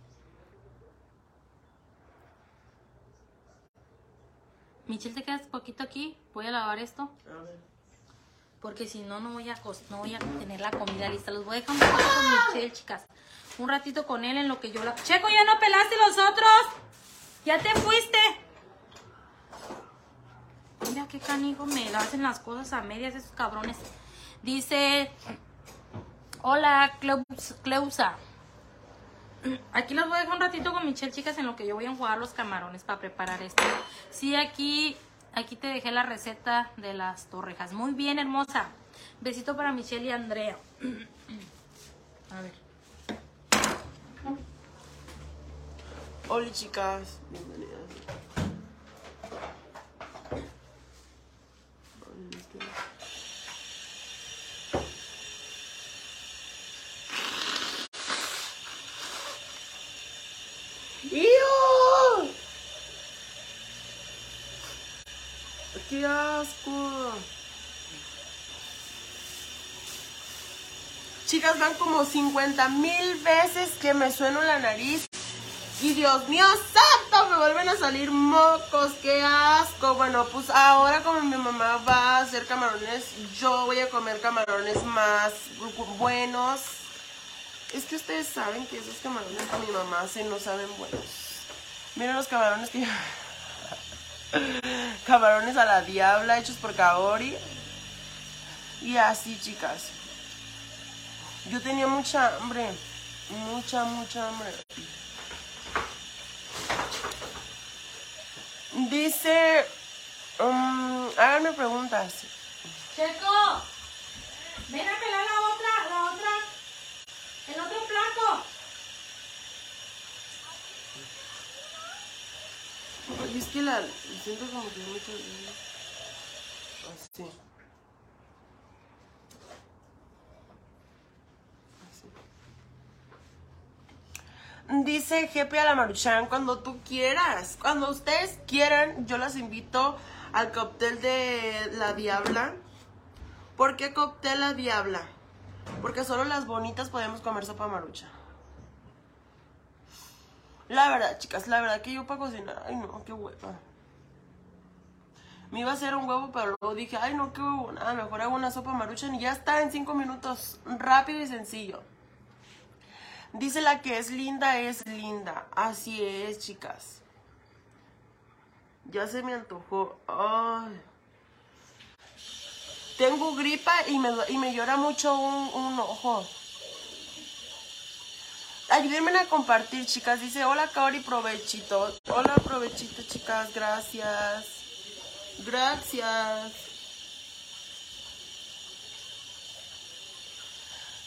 Michelle, ¿te quedas poquito aquí? Voy a lavar esto. A ver. Porque si no, no voy a no voy a tener la comida lista. Los voy a dejar un ratito con Michelle, chicas. Un ratito con él en lo que yo la... Checo, ya no pelaste los otros. Ya te fuiste. Mira qué canijo me hacen las cosas a medias esos cabrones. Dice... Hola, Cleus- Cleusa. Aquí los voy a dejar un ratito con Michelle, chicas, en lo que yo voy a enjuagar los camarones para preparar esto. Sí, aquí, aquí te dejé la receta de las torrejas. Muy bien, hermosa. Besito para Michelle y Andrea. [CLEARS THROAT] A ver. Hola chicas, bienvenidas. Ay, es que- ¡Iu! ¡Qué asco! Chicas, van como 50 mil veces que me sueno la nariz. Y Dios mío santo, me vuelven a salir mocos, qué asco. Bueno, pues ahora como mi mamá va a hacer camarones, yo voy a comer camarones más bu- buenos. Es que ustedes saben que esos camarones que mi mamá hace no saben buenos. Miren los camarones que [LAUGHS] Camarones a la diabla hechos por Kaori. Y así, chicas. Yo tenía mucha hambre. Mucha, mucha hambre. Dice. um, háganme preguntas. Checo, ven a pelar la otra, la otra, el otro Es que la. Siento como que mucho. Así. Así. Dice Jepe a la Maruchan, cuando tú quieras. Cuando ustedes quieran, yo las invito al cóctel de la Diabla. ¿Por qué cóctel la Diabla? Porque solo las bonitas podemos comer sopa marucha. La verdad, chicas, la verdad que yo para cocinar, ay no, qué hueva. Me iba a hacer un huevo, pero luego dije, ay no, qué huevo, nada, mejor hago una sopa maruchan y ya está en cinco minutos, rápido y sencillo. Dice la que es linda, es linda. Así es, chicas. Ya se me antojó. Ay. Tengo gripa y me, y me llora mucho un ojo. Ayúdenme a compartir, chicas. Dice, hola, Kaori, provechito. Hola, provechito, chicas. Gracias. Gracias.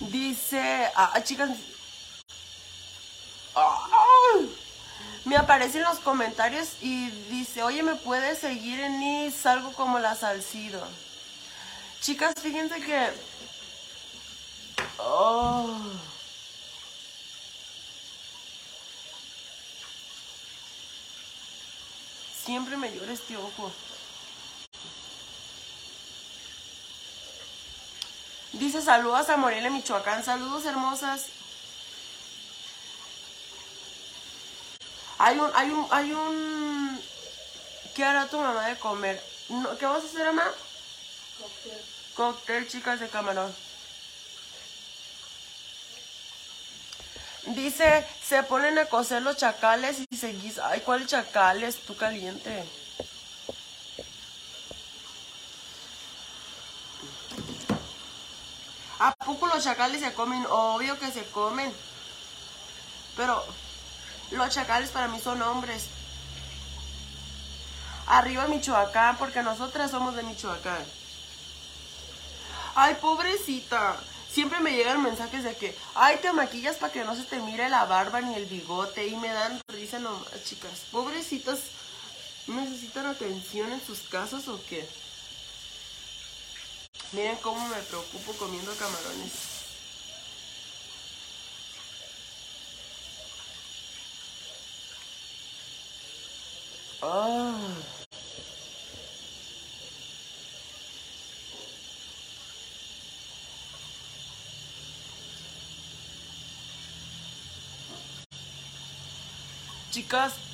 Dice, ah, chicas. ¡Ay! Me aparece en los comentarios y dice, oye, ¿me puedes seguir en mi salgo como la Salcido? Chicas, fíjense que... Oh. Siempre me llora este ojo. Dice saludos a Morelia, Michoacán. Saludos hermosas. Hay un, hay un, hay un. ¿Qué hará tu mamá de comer? No, ¿Qué vas a hacer, mamá? Cóctel, chicas de camarón. Dice, se ponen a cocer los chacales y se guisa. Ay, ¿cuál chacales? Tú caliente. los chacales se comen? Obvio que se comen. Pero los chacales para mí son hombres. Arriba Michoacán, porque nosotras somos de Michoacán. Ay, pobrecita. Siempre me llegan mensajes de que, ay, te maquillas para que no se te mire la barba ni el bigote. Y me dan risa nomás, chicas. Pobrecitas, ¿necesitan atención en sus casas o qué? Miren cómo me preocupo comiendo camarones. Ah. Chicas,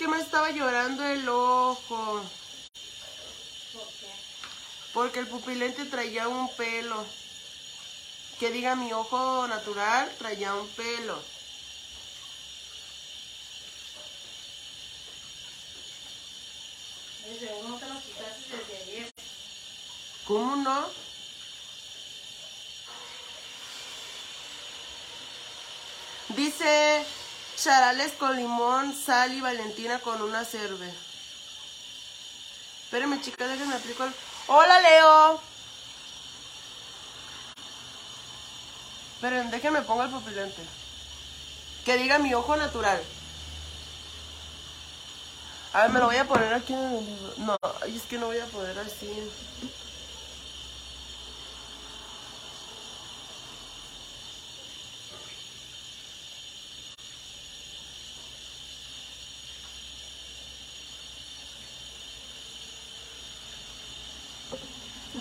qué me estaba llorando el ojo. ¿Por qué? Porque el pupilente traía un pelo. Que diga mi ojo natural traía un pelo. Desde uno te lo quitaste desde ayer. ¿Cómo no? Dice charales con limón, sal y Valentina con una cerve. Espérenme, chicas, déjenme aplico el... ¡Hola, Leo! Esperen, déjenme pongo el pupilente. Que diga mi ojo natural. A ver, me lo voy a poner aquí en el. No, es que no voy a poder así.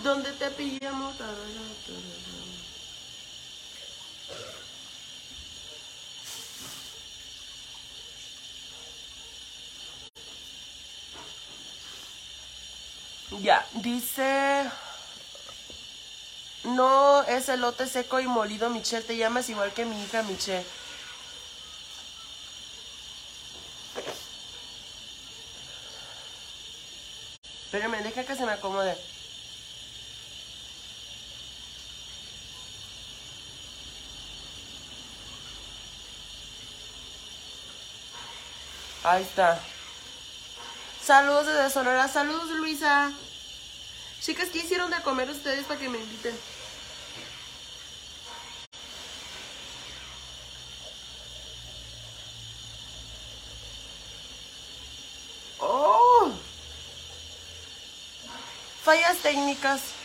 ¿Dónde te pillamos? Ya, dice... No es elote seco y molido, Michelle. Te llamas igual que mi hija, Michelle. Espérenme, deja que se me acomode. Ahí está. Saludos desde Sonora. Saludos, Luisa. Chicas, ¿qué hicieron de comer ustedes para que me inviten? ¡Oh! Fallas técnicas.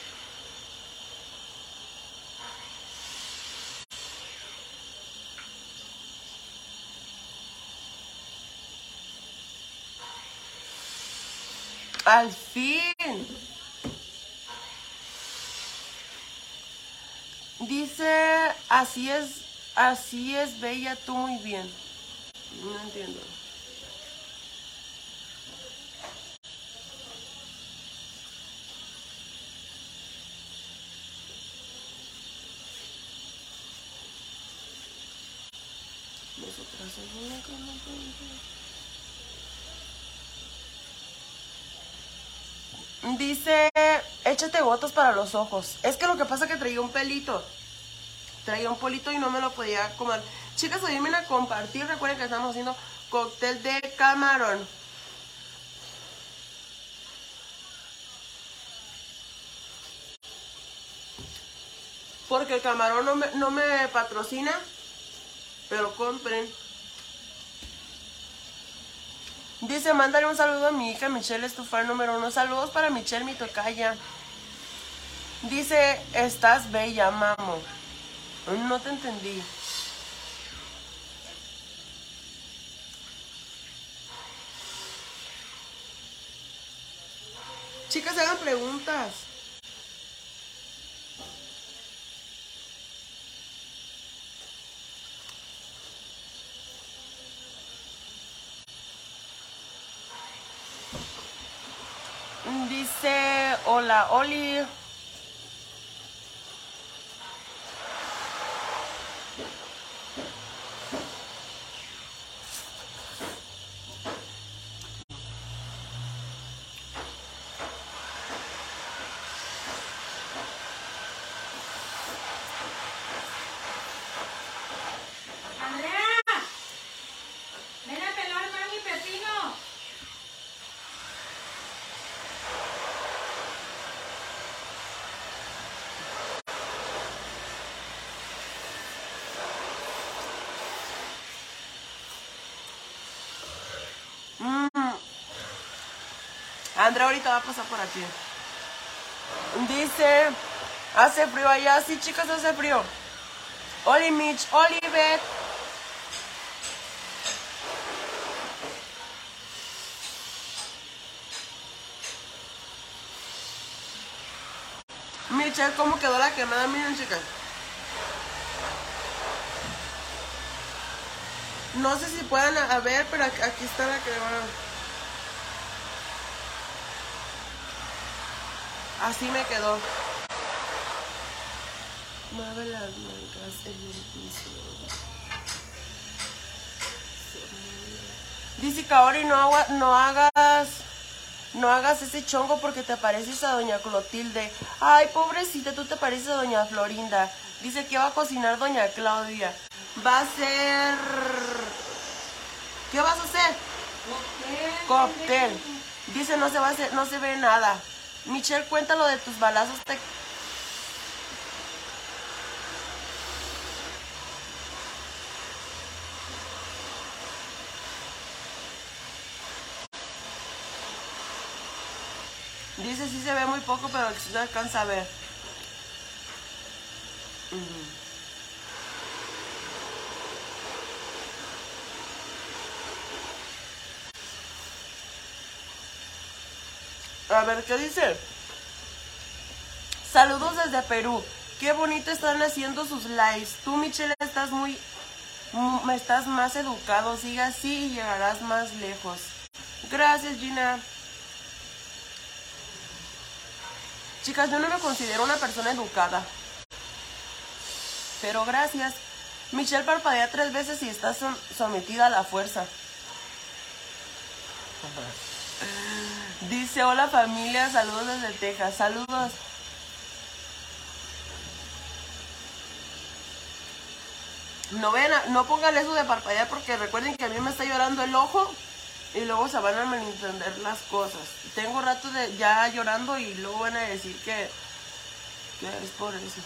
Al fin. Dice, así es, así es, Bella, tú muy bien. No entiendo. Nosotras alguna que no puede. Dice, échate gotas para los ojos. Es que lo que pasa es que traía un pelito. Traía un polito y no me lo podía comer. Chicas, ayúdenme a compartir. Recuerden que estamos haciendo cóctel de camarón. Porque el camarón no me, no me patrocina. Pero compren. Dice, mándale un saludo a mi hija Michelle, es número uno. Saludos para Michelle, mi tocaya. Dice, estás bella, mamo. No te entendí. Chicas, hagan preguntas. Dice, hola, Oli. Andrea, ven a pelar mami pepino. Mm. Andrea ahorita va a pasar por aquí. Dice, hace frío allá. Sí, chicas, hace frío. Oli Mitch, Olivet. Michelle, ¿cómo quedó la quemada? Miren, chicas. No sé si puedan a ver, pero aquí, aquí está la quemada. Así me quedó. Mueve las nalgas en el piso. Dice Kaori, no, agua- no hagas no hagas ese chongo porque te pareces a doña Clotilde. Ay, pobrecita, tú te pareces a doña Florinda. Dice que va a cocinar doña Claudia. Va a hacer... ¿Qué vas a hacer? Cóctel. Dice no se va a hacer, no se ve nada. Michelle, cuéntalo de tus balazos. Te... Dice sí se ve muy poco, pero sí se alcanza a ver. A ver, ¿qué dice? Saludos desde Perú. Qué bonito están haciendo sus lives. Tú, Michelle, estás muy... mm, Estás más educado. Siga así y llegarás más lejos. Gracias, Gina. Chicas, yo no me considero una persona educada. Pero gracias. Michelle parpadea tres veces y está som- sometida a la fuerza. [LAUGHS] Dice, hola familia, saludos desde Texas. Saludos. No no pongan eso de parpadear porque recuerden que a mí me está llorando el ojo y luego se van a malentender las cosas. Tengo rato de ya llorando y luego van a decir que, que es por eso.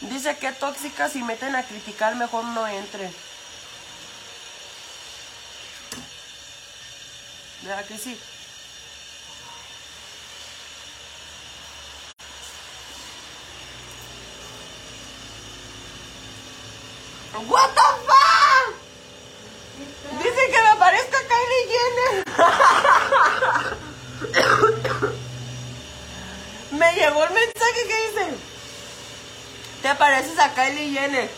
Dice que tóxica si meten a criticar mejor no entre. ¿Verdad que sí? What the fuck? Dice que me parezca Kylie Jenner. me llegó el mensaje que dice. Te pareces a Kylie Jenner.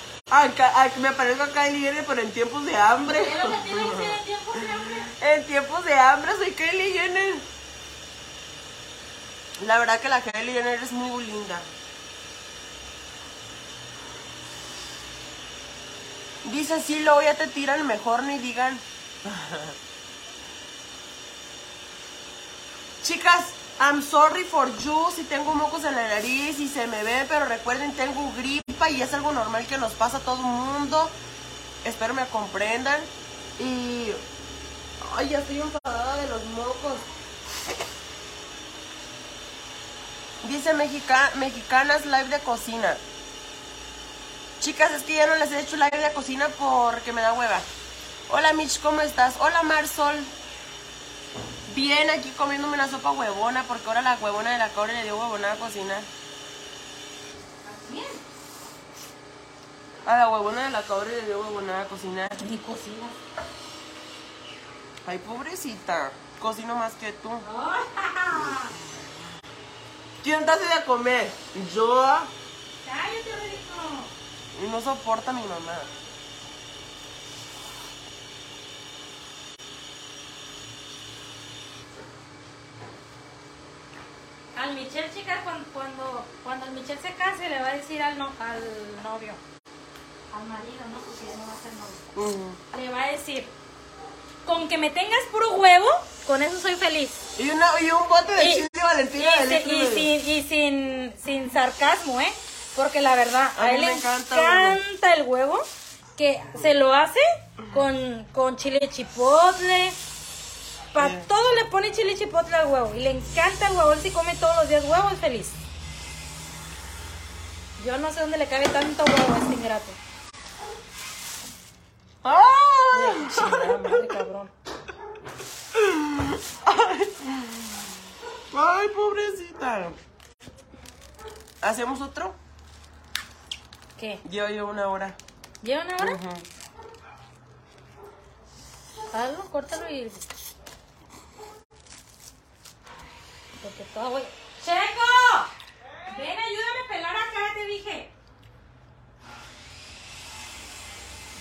Me parezco a Kylie Jenner, pero en tiempos de hambre. En tiempos de hambre soy Kylie Jenner. La verdad que la Kylie Jenner es muy linda. Dice, sí, luego ya te tiran mejor ni digan. [LAUGHS] Chicas, I'm sorry for you si tengo mocos en la nariz y se me ven, pero recuerden, tengo gripa y es algo normal que nos pasa a todo el mundo. Espero me comprendan. Y Ay, ya estoy enfadada de los mocos. Dice Mexica- Mexicanas Live de Cocina. Chicas, es que ya no les he hecho live de cocina porque me da hueva. Hola Mitch, ¿cómo estás? Hola Marsol. Bien, aquí comiéndome una sopa huevona porque ahora la huevona de la cobre le dio huevona a cocinar. A la huevona de la cobre le dio huevona a cocinar. Ni cocinas. Ay, pobrecita. Cocino más que tú. ¿Quién te hace de comer? Yo. Cállate, rico. Y no soporta a mi mamá. Al Michelle, chicas, cuando, cuando, cuando el Michelle se case, le va a decir al, no, al novio, al marido, ¿no? Porque ya no va a ser novio. Le va a decir, con que me tengas puro huevo, con eso soy feliz. y, una, y un bote de Y- chile Valentina Y, y sin, y sin, sin sarcasmo, ¿eh? Porque la verdad, A él le encanta encanta, el huevo. que se lo hace con, con chile chipotle. Para todo le pone chile chipotle al huevo. Y le encanta el huevo. Él si come todos los días huevo es feliz. Yo no sé dónde le cabe tanto huevo a este ingrato. ¡Ay! Chingada madre, cabrón. Ay, pobrecita. ¿Hacemos otro? ¿Qué? Llevo yo una hora. ¿Lleva una hora? Ujú. Hazlo, córtalo y. Porque todo, güey. ¡Checo! Ven, ayúdame a pelar acá, te dije.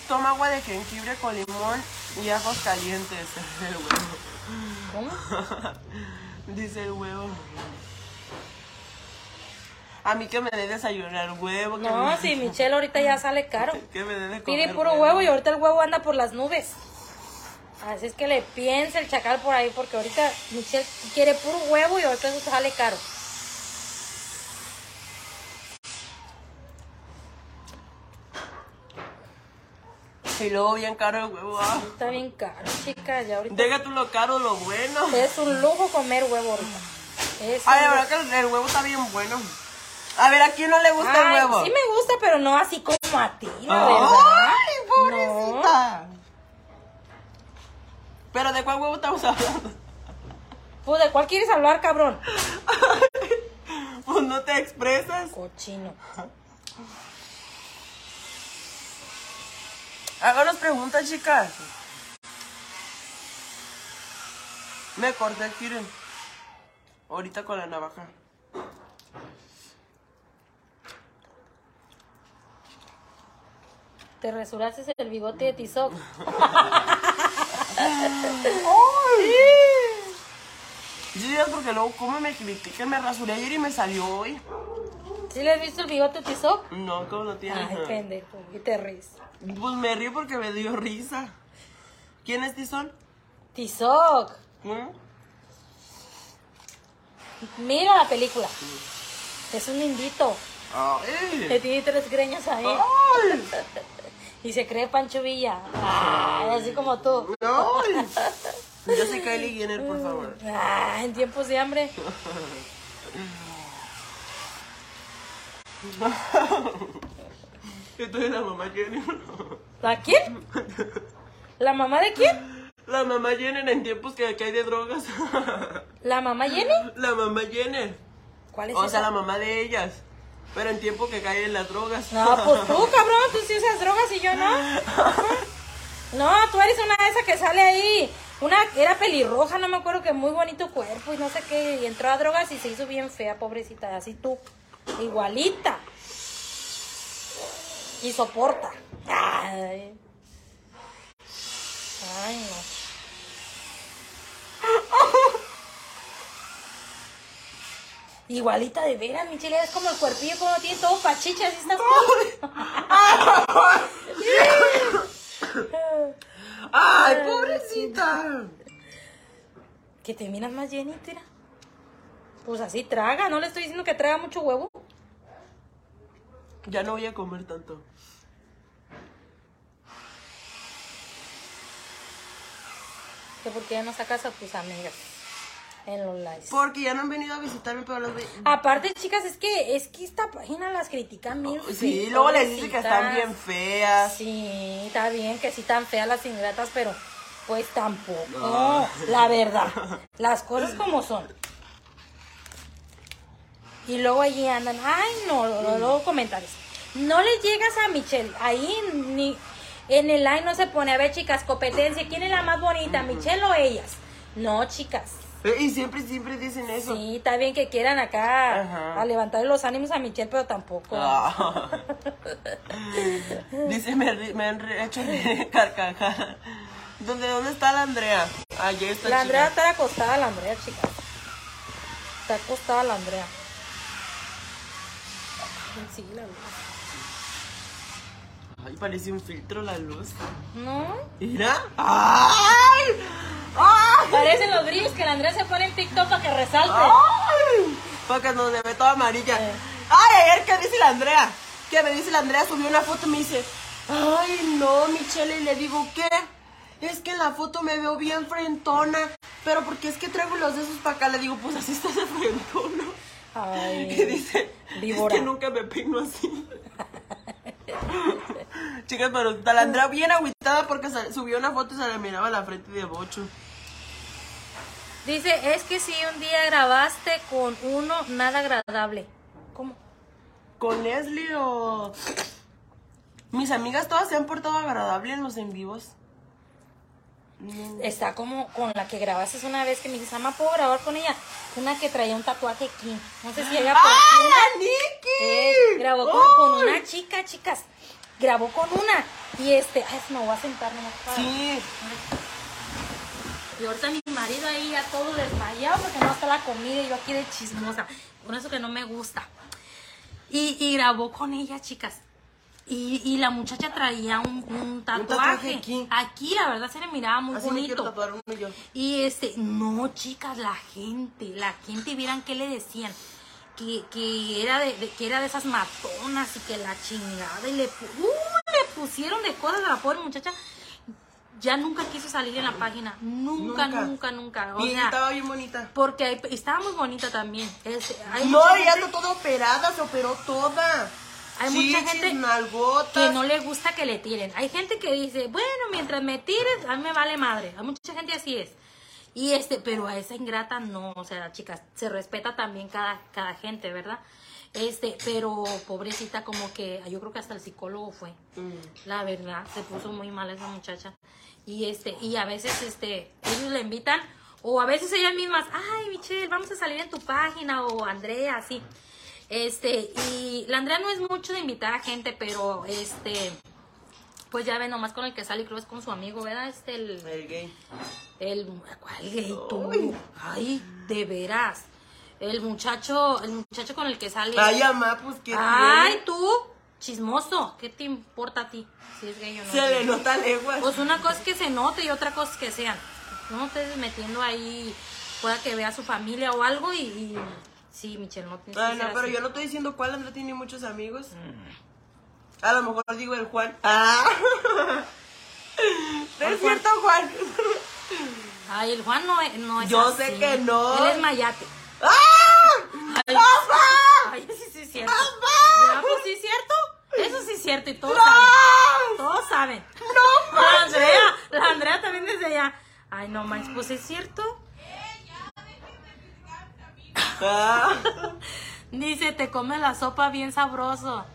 Toma agua de jengibre con limón y ajos calientes. [LAUGHS] El huevo. ¿Cómo? [LAUGHS] Dice el huevo. A mí que me dé desayunar huevo. Que No, me... si Michelle ahorita ya sale caro. [LAUGHS] Que me dé de Pide comer puro huevo y ahorita el huevo anda por las nubes. Así es que le piensa el chacal por ahí, porque ahorita Michelle quiere puro huevo y ahorita eso sale caro. Y luego bien caro el huevo. Está bien caro, chicas, ya ahorita. Deja tú lo caro, lo bueno. Es un lujo comer huevo ahorita. Es Ay, la verdad que el, huevo está bien bueno. A ver, ¿a quién no le gusta Ay, el huevo? Sí me gusta, pero no así como a ti, la verdad. ¡Ay, pobrecita! ¿Pero de cuál huevo estamos hablando? Pues, ¿de cuál quieres hablar, cabrón? [LAUGHS] Pues no te expresas. Cochino. Háganos preguntas, chicas. Me corté, Kiren. Ahorita con la navaja. Te resuraste el bigote de Tizoc. Sí, es porque luego, ¿cómo me critican? Me rasuré ayer y me salió hoy. ¿Sí le has visto el bigote Tizoc? No, ¿cómo no tiene? Ay, pendejo. Y te ríes. Pues me río porque me dio risa. ¿Quién es Tizón? Tizoc. ¿Mm? Mira la película. Es un indito. Que Ay. tiene tres greñas ahí. Ay. [LAUGHS] Y se cree Pancho Villa. Ay, así como tú. Ay. Yo soy Kylie Jenner, por favor. Ah, en tiempos de hambre. [LAUGHS] Estoy la mamá Jenner. [LAUGHS] ¿La quién? ¿La mamá de quién? La mamá Jenner en tiempos que, que hay de drogas. ¿La mamá Jenny? La mamá Jenner. ¿Cuál es O sea, esa? la mamá de ellas. Pero en tiempo que caen las drogas. No, pues tú, [LAUGHS] cabrón, tú sí usas drogas y yo no. [LAUGHS] No, tú eres una de esas que sale ahí. Una era pelirroja, no me acuerdo que muy bonito cuerpo y no sé qué. Y entró a drogas y se hizo bien fea, pobrecita. Así tú. Igualita. Y soporta. Ay. Ay, no. Igualita de veras, Michelle, es como el cuerpillo, como tiene todo pachicha, así estás. ¡Ay, pobrecita! Que te miras más llenita, mira. Pues así traga, no le estoy diciendo que traga mucho huevo. Ya no voy a comer tanto. Que porque ya no sacas a tus amigas en los lives. Porque ya no han venido a visitarme, pero los Aparte, chicas, es que es que esta página las critican bien. Sí, feo, luego les dicen que están bien feas. Sí, está bien que sí tan feas las ingratas, pero pues tampoco. No. La verdad, las cosas como son. Y luego allí andan, ay no, luego, comentarios. No le llegas a Michelle, ahí ni en el line no se pone, a ver chicas, competencia, ¿quién es la más bonita, Michelle o ellas? No, chicas. Eh, Y siempre, siempre dicen eso. Sí, está bien que quieran acá Ajá. a levantar los ánimos a Michelle, pero tampoco. Ah. [LAUGHS] Dice, me, me han hecho carcajada. ¿Dónde, ¿Dónde está la Andrea? Allí está La Andrea chica. está acostada, la Andrea, chicas. Está acostada la Andrea. Sí, la luz. Ay, parece un filtro la luz. ¿No? ¿Mira? ¡Ay! ¡Ay! Parecen los brillos que la Andrea se pone en TikTok para que resalte. ¡Ay! Porque nos ve toda amarilla. Eh. Ay, ayer, ¿qué dice la Andrea? ¿Qué me dice la Andrea? Subió una foto y me dice, ay, no, Michelle. Y le digo, ¿qué? Es que en la foto me veo bien frentona. Pero porque es que traigo los dedos para acá. Le digo, pues así estás de frentona. Ay. [LAUGHS] Y dice, Víbora. es que nunca me peino así. [LAUGHS] Chicas, pero está la Andrea bien agüitada porque subió una foto y se le miraba la frente de bocho. Dice, es que si un día grabaste con uno, nada agradable. ¿Cómo? ¿Con Leslie o...? Mis amigas todas se han portado agradable en los en vivos. Mm. Está como con la que grabaste una vez que me dices, mamá, ¿puedo grabar con ella? Una que traía un tatuaje aquí. No sé si ella... por ¡Ah, aquí- la Nikki! Eh, grabó con, una chica, chicas. Grabó con una. Y este, ay, me voy a sentar nomás para- Sí. Y ahorita mi marido ahí ya todo desmayado porque no está la comida y yo aquí de chismosa. Con eso que no me gusta. Y, y grabó con ella, chicas. Y, y la muchacha traía un, un tatuaje. tatuaje aquí. Aquí, la verdad, se le miraba muy Así me quiero bonito. tatuar uno yo. Y este, no, chicas, la gente, la gente, vieran qué le decían. Que, que era de, de- que era de esas matonas y que la chingada. Y le, ¡uh! le pusieron de cosas a la pobre muchacha. Ya nunca quiso salir en la página. Nunca, Nunca. nunca, nunca. O Y sea, estaba bien bonita. porque estaba muy bonita también. Este, hay No, ella gente está toda operada, se operó toda. Hay mucha gente que no le gusta que le tiren. Hay gente que dice, bueno, mientras me tires, a mí me vale madre. Hay mucha gente así es. Y este, pero a esa ingrata no, o sea, chicas, se respeta también cada, cada gente, ¿verdad? Este, pero pobrecita como que, yo creo que hasta el psicólogo fue. Mm. La verdad, se puso muy mal esa muchacha. Y este, y a veces este, ellos le invitan, o a veces ellas mismas, ay Michelle, vamos a salir en tu página, o Andrea, así. Este, y la Andrea no es mucho de invitar a gente, pero este, pues ya ven, nomás con el que sale, creo que es con su amigo, ¿verdad? Este, el, El gay. el, ¿cuál gay tú? Ay. Ay, de veras. El muchacho, el muchacho con el que sale. Ay, mamá, pues que Ay, tú, chismoso, ¿qué te importa a ti? Si es gay o no. Se le nota leguas. Pues una cosa es que se note y otra cosa es que sean. No estés metiendo ahí, pueda que vea a su familia o algo y, y- sí, Michelle, no tienes Ay, que no, ser pero así. yo no estoy diciendo cuál Andrea tiene muchos amigos. Mm. A lo mejor digo el Juan. Ah. ¿No [LAUGHS] es cierto, Juan? Ay, el Juan no es, no es Yo así. sé que no. Él es mayate. ¡Ah! Ay, ¡Papá! ay, sí, sí es cierto. ¡Papá! Ya, pues sí es cierto. Eso sí es cierto y todos ¡No! saben. Todos saben. ¡No La manches! Andrea, la Andrea también desde allá. Ay, no más, pues es cierto. [LAUGHS] Dice, te come la sopa bien sabroso.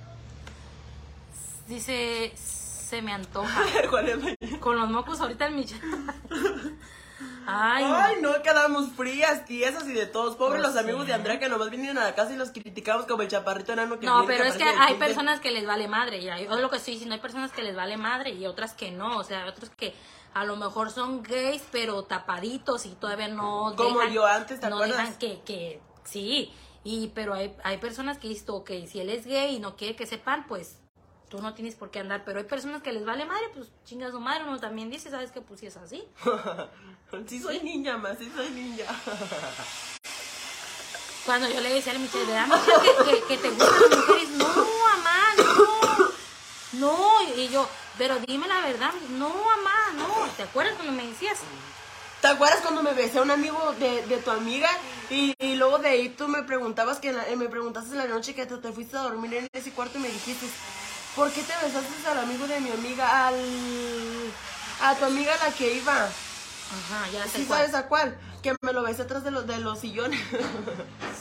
Dice, se me antoja. [LAUGHS] ¿Cuál es mañana? Con los mocos ahorita el Michelle. [LAUGHS] Ay. Ay, no, quedamos frías, tiesas y de todos. Pobres Pues los amigos sí. de Andrea que nomás vinieron a la casa y los criticamos como el chaparrito enano que No, viene, pero es que hay personas que les vale madre. Y hay, es lo que estoy diciendo, hay personas que les vale madre y otras que no. O sea, otros que a lo mejor son gays, pero tapaditos y todavía no Como dejan- yo antes, ¿te no acuerdas? dejan que, que, sí. Y, pero hay, hay personas que dicen, ok, si él es gay y no quiere que sepan, pues tú no tienes por qué andar. Pero hay personas que les vale madre, pues chinga su madre. Uno también dice, ¿sabes qué? Pues si es así. [LAUGHS] sí soy ninja, más, sí soy ninja. Cuando yo le decía a Michelle, ¿verdad, Michelle, que, que, que te gustan las mujeres? No, mamá, no. No, y yo, pero dime la verdad. No, mamá, no. ¿Te acuerdas cuando me decías? ¿Te acuerdas cuando me besé a un amigo de, de tu amiga? Y, y luego de ahí tú me preguntabas que la- eh, me preguntaste en la noche que te, te fuiste a dormir en ese cuarto y me dijiste, ¿por qué te besaste al amigo de mi amiga? Al a tu amiga la que iba. Ajá, ya sé ¿Sí cuál. sabes a cuál? Que me lo besé atrás de los de los sillones.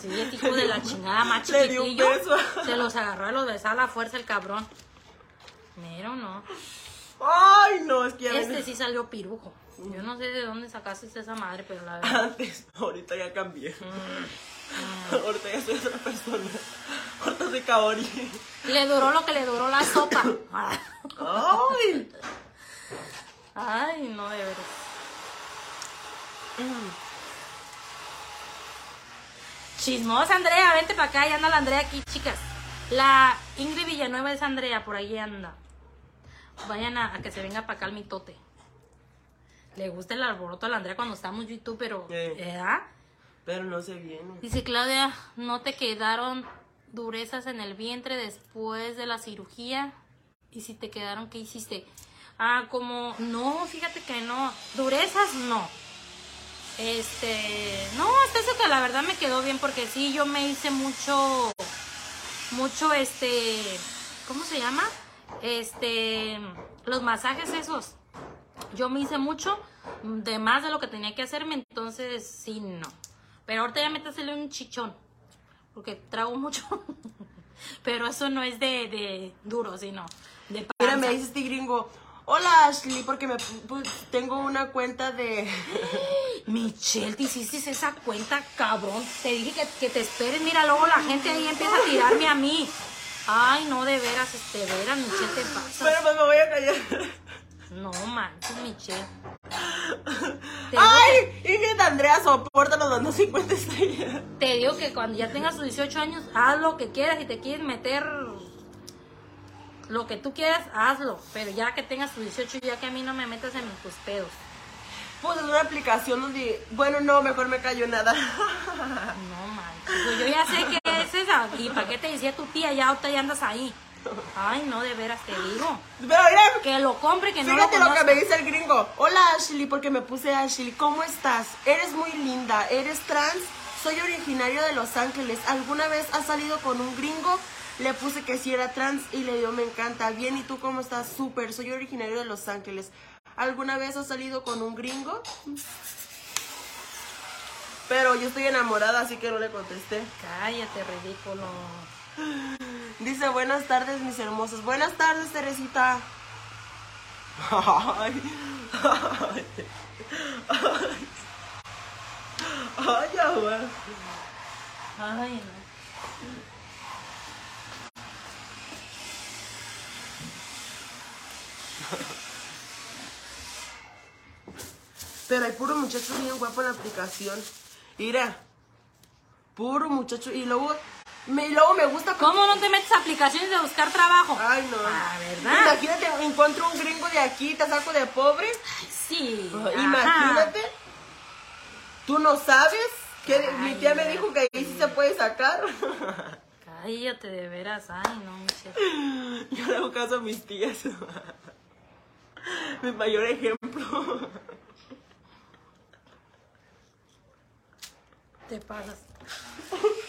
Sí, el hijo de la [LAUGHS] chingada más chiquitillo. Se los agarró y los besaba a la fuerza el cabrón. Mero no. Ay, no, es que ya Este ven- sí salió pirujo. Yo no sé de dónde sacaste esa madre, pero la verdad. Antes, [LAUGHS] ahorita ya cambié. Mm. [LAUGHS] ahorita ya soy otra persona. Ahorita soy Kaori. Le duró lo que le duró la sopa. Ay. Ay, no, de verdad. Chismosa, Andrea, vente para acá, ya anda la Andrea aquí, chicas. La Ingrid Villanueva es Andrea, por ahí anda. Vayan a, a que se venga para acá el mitote. Le gusta el alboroto a la Andrea cuando estamos YouTube, pero... Eh. Pero no se viene. Dice Claudia, ¿no te quedaron durezas en el vientre después de la cirugía? Y si te quedaron, ¿qué hiciste? Ah, como, no, fíjate que no. Durezas, no. Este, no, hasta eso que la verdad me quedó bien porque sí, yo me hice mucho, mucho, este, ¿cómo se llama? Este, los masajes esos. Yo me hice mucho, de más de lo que tenía que hacerme, entonces sí, no. Pero ahorita ya me hacerle un chichón, porque trago mucho. [LAUGHS] Pero eso no es de, de duro, sino de Mira, panza. me dice este gringo. Hola Ashley, porque me pu- tengo una cuenta de. [LAUGHS] Michelle, te hiciste esa cuenta, cabrón. Te dije que, que te esperes. Mira, luego la gente ahí empieza a tirarme a mí. Ay, no, de veras, este, de veras, Michelle, te pasa. Pero pues me voy a callar. No manches, Michelle. ¡Ay! Ingrid Andrea, soporta dando 50 estrellas. que, te digo que cuando ya tengas tus 18 años, haz lo que quieras. Si te quieres meter lo que tú quieras, hazlo. Pero ya que tengas tus 18, ya que a mí no me metas en tus pedos. Pues es una aplicación donde. Bueno, no, mejor me callo nada. [LAUGHS] No manches, pues yo ya sé que es esa. ¿Y para qué te decía tu tía? Ya ahorita ya andas ahí. Ay, no, de veras te digo. Pero mira, Que lo compre, que no lo Fíjate lo que me dice el gringo. Hola Ashley, porque me puse Ashley. ¿Cómo estás? Eres muy linda. ¿Eres trans? Soy originario de Los Ángeles. ¿Alguna vez has salido con un gringo? Le puse que si era trans y le dio me encanta. Bien, ¿y tú cómo estás? Súper. Soy originario de Los Ángeles. ¿Alguna vez has salido con un gringo? Pero yo estoy enamorada, así que no le contesté. Cállate, ridículo. Dice, buenas tardes, mis hermosos. Buenas tardes, Teresita. Ay, ay, ay. Ay. Ay, Pero hay puro muchacho bien guapo en la aplicación. Mira, puro muchacho. Y luego me, y luego me gusta como... ¿Cómo no te metes a aplicaciones de buscar trabajo? Ay, no. Ah, ¿verdad? Imagínate, encuentro un gringo de aquí, te saco de pobre. Ay, sí. Imagínate. Tú no sabes que mi tía me dijo que ahí sí se puede sacar. [LAUGHS] Cállate, de veras. Ay, no, Michelle. Yo le hago caso a mis tías. [LAUGHS] Mi mayor ejemplo. Te pasas.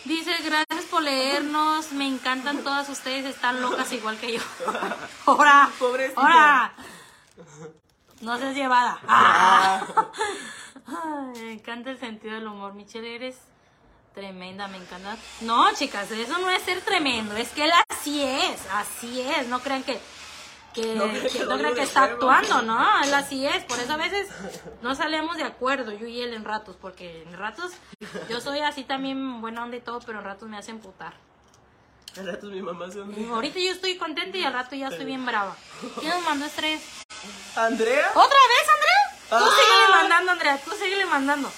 Dice, gracias por leernos. Me encantan todas ustedes. Están locas igual que yo. [LAUGHS] ¡Hora! Pobrecita. ¡Hora! No seas llevada. Ah. [LAUGHS] Ay, me encanta el sentido del humor. Michelle, eres tremenda, me encanta. No, chicas, eso no es ser tremendo. Es que él así es. Así es. No crean que. Que, [LAUGHS] No que- no está actuando, no, él así es, por eso a veces no salemos de acuerdo, yo y él en ratos, porque en ratos yo soy así también buena onda y todo, pero en ratos me hacen putar. Al rato mi mamá se Y ahorita yo estoy contenta y al rato ya estoy bien brava. ¿Quién nos mandó estrés? ¿Andrea? ¿Otra vez, Andrea? Tú Ah. síguele mandando, Andrea, tú síguele mandando.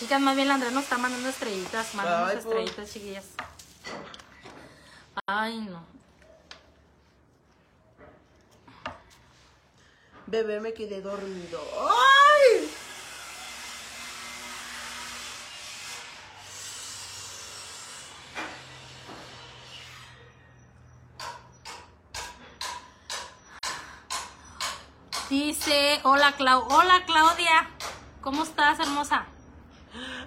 Chicas, más bien la Andrea nos está mandando estrellitas, mandando estrellitas, chiquillas. Ay, no. Bebé, me quedé dormido. ¡Ay! Dice, hola Clau, hola Claudia, ¿cómo estás, hermosa?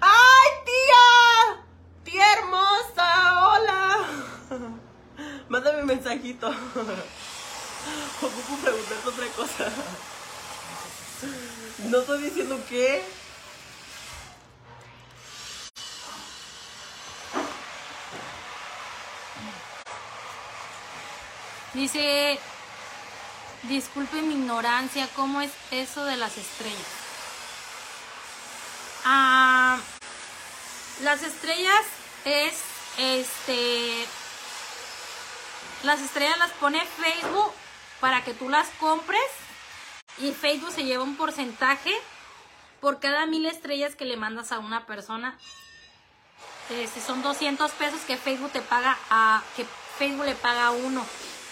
¡Ay, tía! ¡Tía hermosa! ¡Hola! [LAUGHS] Mándame un mensajito. [LAUGHS] [LAUGHS] Ocupo preguntarte otra cosa. No estoy diciendo qué. Dice, disculpe mi ignorancia, ¿cómo es eso de las estrellas? Ah, las estrellas es, este, las estrellas las pone Facebook para que tú las compres y Facebook se lleva un porcentaje por cada mil estrellas que le mandas a una persona. este, son 200 pesos que Facebook te paga a que Facebook le paga a uno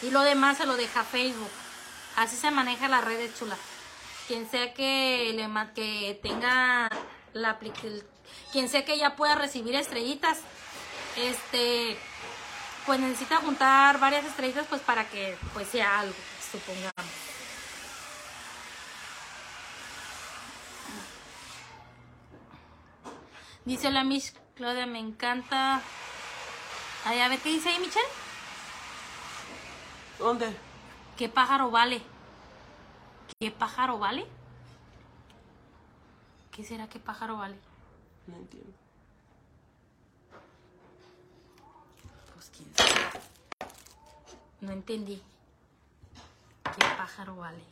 y lo demás se lo deja Facebook. Así se maneja la red de chula. Quien sea que le que tenga la quien sea que ya pueda recibir estrellitas, este pues necesita juntar varias estrellitas pues para que pues sea algo, supongamos. Dice la Miss Claudia, me encanta. Ay, a ver qué dice ahí, Michelle. ¿Dónde? ¿Qué pájaro vale? ¿Qué pájaro vale? ¿Qué será qué pájaro vale? No entiendo. Pues quién sabe. No entendí. ¿Qué pájaro vale?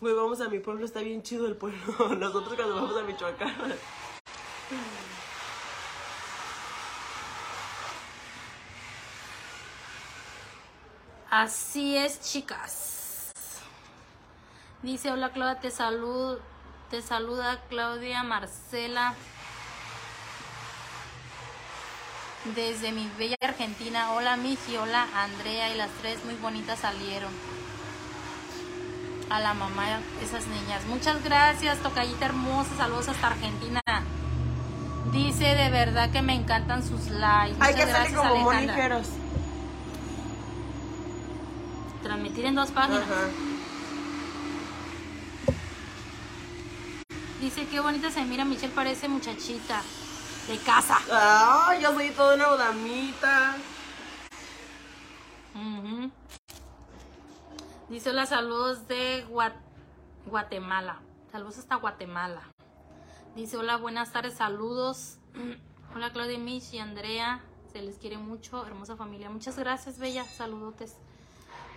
Güey, vamos a mi pueblo, está bien chido el pueblo. [LAUGHS] Nosotros cuando vamos a Michoacán. Así es, chicas. Dice, hola Claudia, te salud, te saluda Claudia Marcela. Desde mi bella Argentina. Hola Miji, hola Andrea y las tres muy bonitas salieron. A la mamá esas niñas. Muchas gracias, tocallita hermosa. Saludos hasta Argentina. Dice de verdad que me encantan sus likes. Hay Muchas que gracias, como Alejandra. Transmitir en dos páginas. Dice, qué bonita se mira, Michelle parece muchachita de casa. Ah, yo soy toda una damita. Dice, hola, saludos de Gua- Guatemala. Saludos hasta Guatemala. Dice, hola, buenas tardes, saludos. [CLEARS THROAT] Hola, Claudia, Mich y Andrea. Se les quiere mucho, hermosa familia. Muchas gracias, Bella. Saludotes.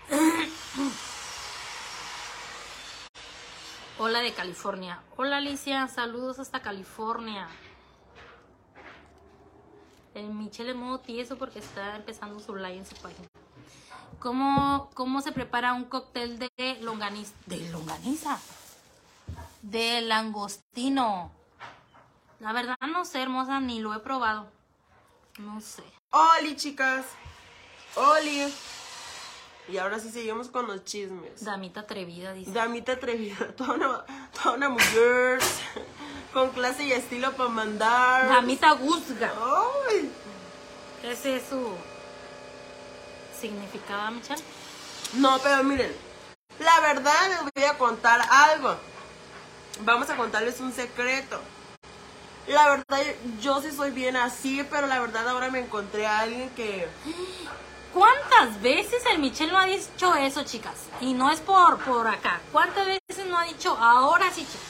[CLEARS THROAT] Hola de California. Hola Alicia, saludos hasta California. El Michelle modo tieso porque está empezando su live en su página. ¿Cómo, cómo se prepara un cóctel de longaniza? ¿De longaniza? De langostino. La verdad no sé, hermosa, ni lo he probado. No sé. Oli, chicas. Oli. Y ahora sí seguimos con los chismes. Damita atrevida, dice. Damita atrevida, [LAUGHS] toda una, toda una mujer [LAUGHS] con clase y estilo para mandar. Damita guzga. Ay. Ese es su significado, Michelle. No, pero miren, la verdad les voy a contar algo. Vamos a contarles un secreto. La verdad, yo sí soy bien así, pero la verdad ahora me encontré a alguien que... [GASPS] [GASPS] ¿Cuántas veces el Michelle no ha dicho eso, chicas? Y no es por, por acá. ¿Cuántas veces no ha dicho, ahora sí, chicas?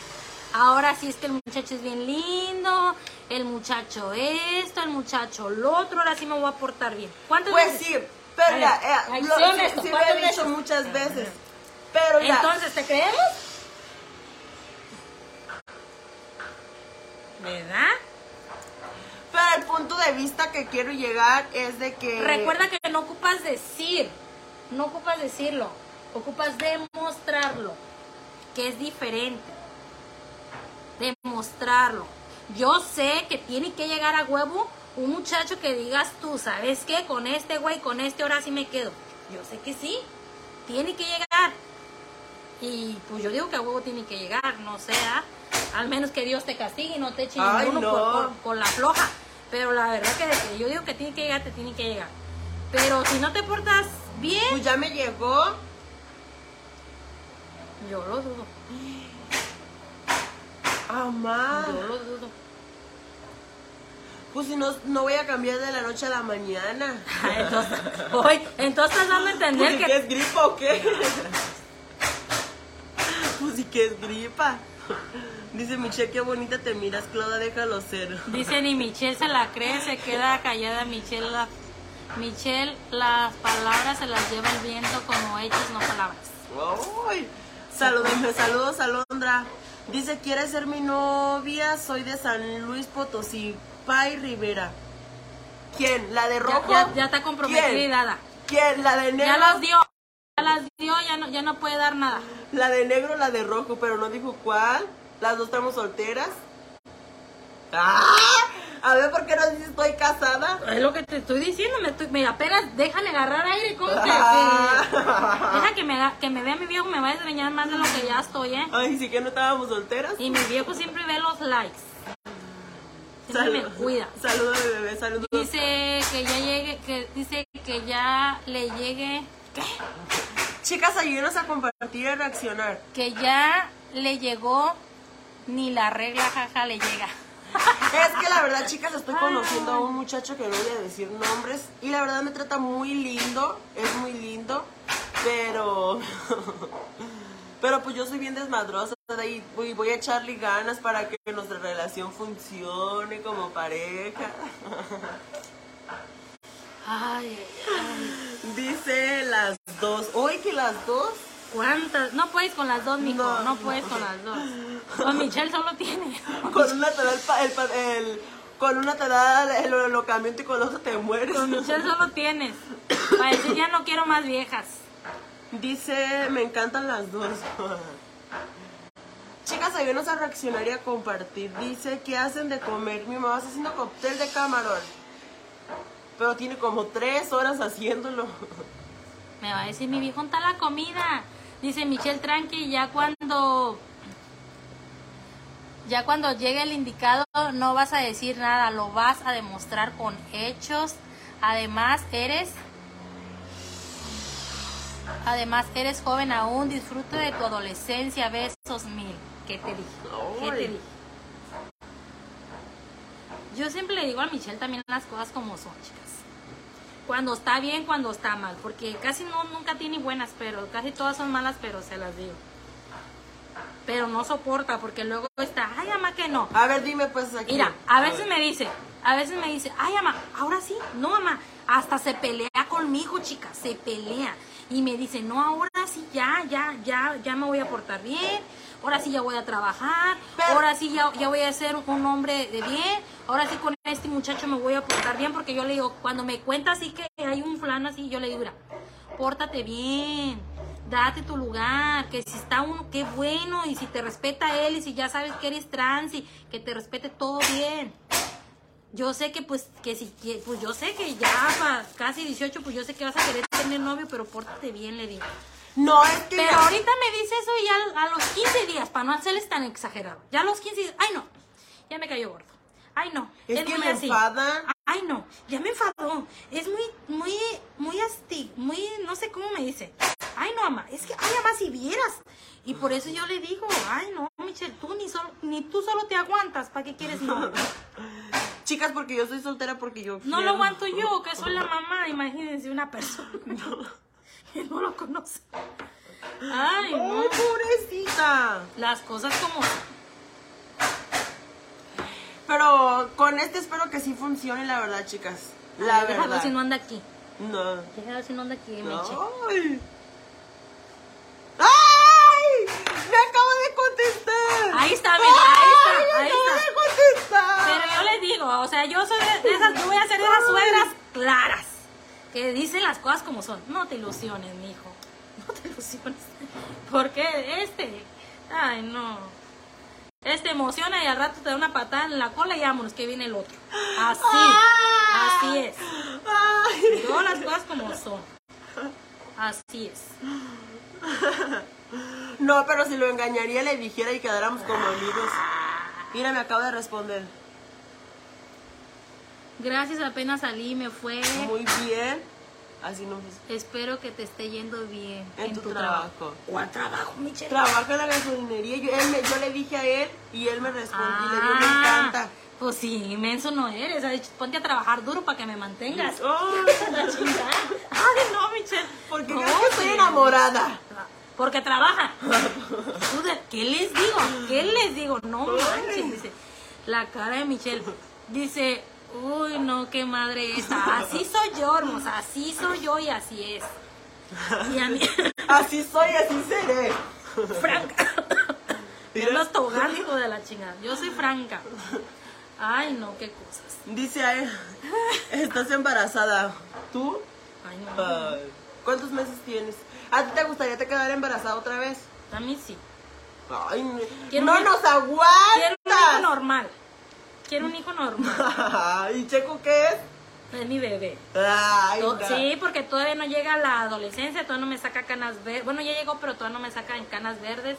Ahora sí es que el muchacho es bien lindo, el muchacho esto, el muchacho lo otro, ahora sí me voy a portar bien. ¿Cuántas Pues veces? sí, pero ya, eh, lo- sí, sí lo ¿cuántas he dicho veces? muchas veces. Pero ya, Entonces, ¿te creemos? ¿Verdad? Pero el punto de vista que quiero llegar es de que... Recuerda que no ocupas decir, no ocupas decirlo, ocupas demostrarlo, que es diferente. Demostrarlo. Yo sé que tiene que llegar a huevo un muchacho que digas tú, ¿sabes qué? Con este güey, con este ahora sí me quedo. Yo sé que sí, tiene que llegar. Y pues yo digo que a huevo tiene que llegar, no sea, al menos que Dios te castigue y no te eche Ay, ninguno no. por, por- por la floja. Pero la verdad que, yo digo que tiene que llegar, te tiene que llegar. Pero si no te portas bien, Pues ya me llegó. yo lo dudo. Amá. Yo lo dudo. Pues si no, no voy a cambiar de la noche a la mañana. [LAUGHS] Entonces, oye, entonces estás dando a Pues entender si que que es gripa o qué. [LAUGHS] pues si que es gripa. Dice Michelle, qué bonita te miras, Claudia, déjalo ser. [LAUGHS] Dice ni Michelle se la cree, se queda callada Michelle. La, Michelle, las palabras se las lleva el viento como hechos, no palabras. Ay, salúdenme, saludos Alondra. Dice, ¿quieres ser mi novia? Soy de San Luis Potosí, Pai Rivera. ¿Quién? ¿La de rojo? ya, ya está comprometida ¿Quién? ¿Quién? ¿La de negro? Ya las dio. Ya las dio, ya no, ya no puede dar nada. La de negro, la de rojo, pero no dijo cuál. Las dos estamos solteras. ¡Ah! A ver, ¿por qué no dices estoy casada? Es lo que te estoy diciendo, me, estoy- me apenas déjale agarrar aire, ¿cómo que- Ah. Deja que me, que me vea mi viejo, me va a desgreñar más de lo que ya estoy, ¿eh? Ay, sí que no estábamos solteras. Y mi viejo siempre ve los likes. Siempre me Salud- cuida. Saludos, bebé, saludos. Dice que ya llegue, que dice que ya le llegue, ¿qué? Chicas, ayúdenos a compartir y reaccionar. Que ya le llegó, ni la regla jaja le llega. [LAUGHS] Es que la verdad, chicas, estoy conociendo a un muchacho que no voy a decir nombres y la verdad me trata muy lindo, es muy lindo, pero [LAUGHS] pero pues yo soy bien desmadrosa y voy, voy a echarle ganas para que nuestra relación funcione como pareja. [LAUGHS] Ay, ay. Dice las dos. Hoy que las dos. ¿Cuántas? No puedes con las dos, mijo. No. No, puedes con las dos. Con Michelle solo tiene. [LAUGHS] Con una te da el, pa- el pa- el- con una te da el holocamiento y con la otra te mueres. Con Michelle solo tienes. Para decir, ya no quiero más viejas. Dice, me encantan las dos. [LAUGHS] Chicas, ayúdenos a reaccionar y a compartir. Dice, ¿qué hacen de comer? Mi mamá está haciendo cóctel de camarón. Pero tiene como tres horas haciéndolo. [LAUGHS] Me va a decir, mi viejo, está la comida. Dice Michelle Tranqui, ya cuando... Ya cuando llegue el indicado no vas a decir nada, lo vas a demostrar con hechos. Además, eres... Además, eres joven aún, disfrute de tu adolescencia, besos mil. ¿Qué te dije? ¿Qué te dije? Yo siempre le digo a Michelle también las cosas como son, chicas. Cuando está bien, cuando está mal, porque casi no nunca tiene buenas, pero casi todas son malas, pero se las digo. Pero no soporta porque luego está, ay, mamá, que no. A ver, dime pues aquí. Mira, a veces me dice, a veces me dice, ay, mamá, ahora sí, no, mamá, hasta se pelea conmigo, chica, se pelea. Y me dice, no, ahora sí, ya, ya, ya, ya me voy a portar bien, ahora sí ya voy a trabajar, Pero- ahora sí ya, ya voy a ser un hombre de bien, ahora sí con este muchacho me voy a portar bien, porque yo le digo, cuando me cuenta así que hay un fulano así, yo le digo, mira, pórtate bien, date tu lugar, que si está uno, qué bueno, y si te respeta él, y si ya sabes que eres trans, y que te respete todo bien. Yo sé que pues, que si, que, pues yo sé que ya pa- casi 18, pues yo sé que vas a querer tener novio, pero pórtate bien, le digo. No, es que. Pero ahorita me dice eso y ya a los 15 días, para no hacerles tan exagerado. Ya a los 15 días, ay no, ya me cayó gordo. Ay no, Es que muy me así. enfadan. Ay no, ya me enfadó. Es muy, muy, muy asti, muy, no sé cómo me dice. Ay no, mamá, es que, ay mamá, si vieras. Y por eso yo le digo, ay no, Michelle, tú ni, solo, ni tú solo te aguantas, ¿para qué quieres novio? [LAUGHS] Chicas, porque yo soy soltera porque yo. No quiero. lo aguanto yo, que soy la [LAUGHS] mamá, imagínense una persona [LAUGHS] que no lo conoce. Ay, no. Pobrecita. Las cosas como Pero con este espero que sí funcione, la verdad, chicas. La Ay, déjalo verdad. si no anda aquí. No. Déjalo si no anda aquí, Meche. Ay. ¡Ay! ¡Me acabo de contestar! Ahí está, mira, ahí está, ¡Ay, ahí acabo está. de contestar! Pero yo les digo, o sea, yo soy de de esas, yo voy a ser de esas suegras claras, que dicen las cosas como son. No te ilusiones, mijo. No te ilusiones. [LAUGHS] Porque este, ay no. Este emociona y al rato te da una patada en la cola y vámonos, que viene el otro. Así, así es. Yo las cosas como son. Así es. No, pero si lo engañaría, le dijera y quedáramos como amigos. Mira, me acabo de responder. Gracias, apenas salí, me fue. Muy bien. Así no Espero que te esté yendo bien En tu trabajo. ¿Cuál trabajo, Michelle? Trabaja en la gasolinería. Yo, él me- yo le dije a él y él me respondió. y le digo, me Ah, encanta. Pues sí, inmenso no eres. Ponte a trabajar duro para que me mantengas. [LAUGHS] La chingada. Ay, no, Michelle. porque No, que estoy sí. enamorada. Porque trabaja. ¿Qué les digo? ¿Qué les digo? No manches, dice. La cara de Michelle. Dice, uy, no, qué madre esta. Así soy yo, hermosa. Así soy yo y así es. Y a mí, [LAUGHS] Así soy, así seré. franca. Yo los tobogán, hijo de la chingada. Yo soy franca. Ay, no, qué cosas. Dice a él, estás embarazada. ¿Tú? Ay, no. ¿Cuántos meses tienes? ¿A ti te gustaría te quedar embarazada otra vez? A mí sí. Ay, no no nos Quiero un hijo normal. Quiero un hijo normal. [LAUGHS] ¿Y Checo qué es? Es mi bebé. Ay, no. Sí, porque todavía no llega la adolescencia, todavía no me saca canas verdes. Bueno, ya llegó, pero todavía no me saca en canas verdes.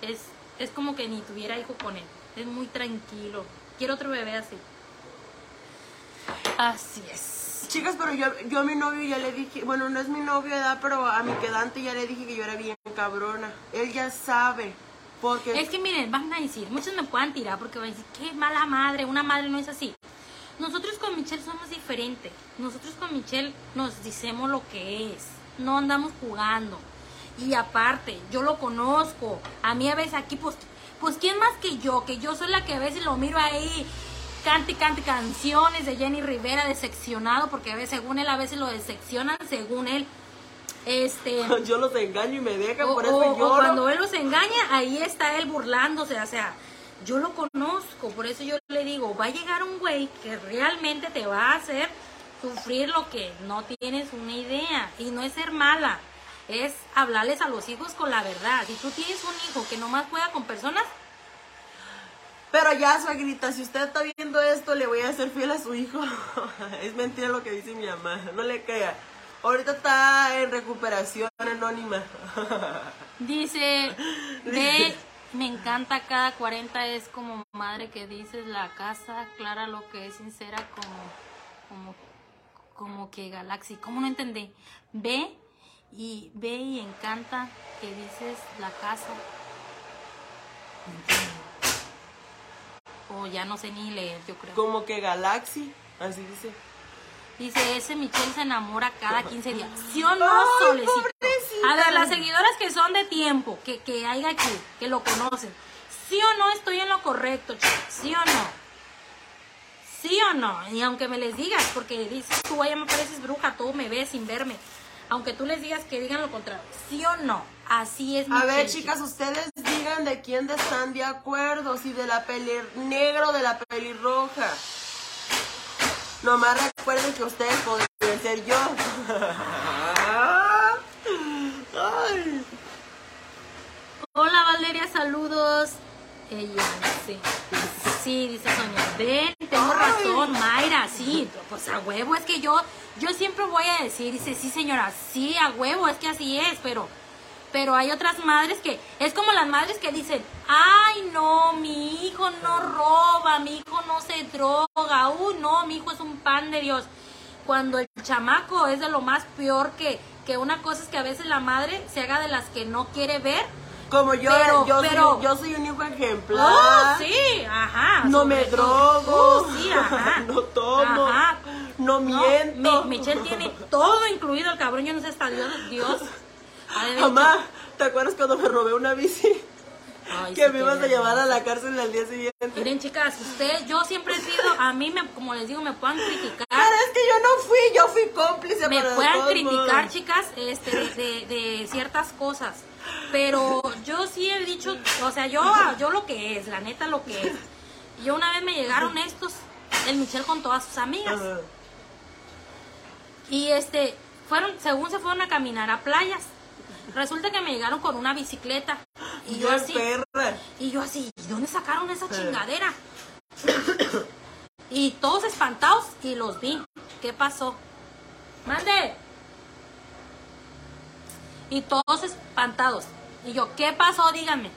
Es, es como que ni tuviera hijo con él. Es muy tranquilo. Quiero otro bebé así. Así es. Chicas, pero yo, yo a mi novio ya le dije, bueno, no es mi novio, edad, pero a mi quedante ya le dije que yo era bien cabrona. Él ya sabe. Es que miren, van a decir, muchos me puedan tirar porque van a decir, qué mala madre, una madre no es así. Nosotros con Michelle somos diferentes. Nosotros con Michelle nos decimos lo que es. No andamos jugando. Y aparte, yo lo conozco. A mí a veces aquí, pues, pues ¿quién más que yo? Que yo soy la que a veces lo miro ahí, cante, cante canciones de Jenny Rivera, decepcionado, porque a veces, según él, a veces lo decepcionan, según él. Este [LAUGHS] yo los engaño y me dejan, o, por eso o- cuando él los engaña, ahí está él burlándose. O sea, yo lo conozco, por eso yo le digo, va a llegar un güey que realmente te va a hacer sufrir lo que no tienes una idea. Y no es ser mala, es hablarles a los hijos con la verdad. Si tú tienes un hijo que nomás juega con personas, Pero ya, suegrita, si usted está viendo esto, le voy a ser fiel a su hijo. [LAUGHS] es mentira lo que dice mi mamá, no le crea. Ahorita está en recuperación anónima. [LAUGHS] dice, ve, me encanta cada 40 es como madre que dices la casa, clara lo que es sincera como, como, como que Galaxy. ¿Cómo no entendí? Ve y ve y encanta que dices la casa. O ya no sé ni leer, yo creo. Como que Galaxy, así dice. Dice, ese Michelle se enamora cada 15 días. ¿Sí o no, Solecito? A ver, las seguidoras que son de tiempo, que, que hay aquí, que lo conocen. ¿Sí o no estoy en lo correcto, chicas? ¿Sí o no? ¿Sí o no? Y aunque me les digas, porque dices tú, ya me pareces bruja, tú me ves sin verme. Aunque tú les digas que digan lo contrario. ¿Sí o no? Así es A ver, Michelle, chicas, ustedes digan de quién están de acuerdo, si de la peli negro o de la pelirroja. Nomás recuerden que ustedes podrían ser yo. Ay. [LAUGHS] Hola Valeria, saludos. Ella, sí. Sí, dice Sonia. Ven, tengo razón, Mayra, sí. Pues a huevo, es que yo, yo siempre voy a decir, dice, sí señora, sí, a huevo, es que así es, pero, pero hay otras madres que, es como las madres que dicen, ay no, mi hijo no roba, mi hijo no se droga, uy no, mi hijo es un pan de Dios. Cuando el chamaco es de lo más peor que, que una cosa es que a veces la madre se haga de las que no quiere ver. Como yo, Pero- yo, pero- soy, yo soy un hijo ejemplar. Oh, sí, ajá. No me drogo. Oh, sí, ajá. [LAUGHS] No tomo. Ajá. No miento. Mi- Michelle tiene todo incluido el cabrón, yo no sé hasta Dios, Dios. [LAUGHS] Mamá, ¿te acuerdas cuando me robé una bici? Ay, que sí, me ibas a llevar a la cárcel al día siguiente. Miren, chicas, usted, yo siempre he sido, a mí, me, como les digo, me puedan criticar. Pero es que yo no fui, yo fui cómplice. me puedan criticar, modos. chicas, este, de, de- ciertas cosas. Pero yo sí he dicho, o sea, yo, yo lo que es, la neta lo que es. Yo una vez me llegaron estos, el Michelle con todas sus amigas. Y este, fueron, según se fueron a caminar a playas. Resulta que me llegaron con una bicicleta. Y yo así, perra. y yo así, ¿y dónde sacaron esa chingadera? Y todos espantados y los vi. ¿Qué pasó? Mande. Y todos espantados. Y yo, ¿qué pasó? Díganme.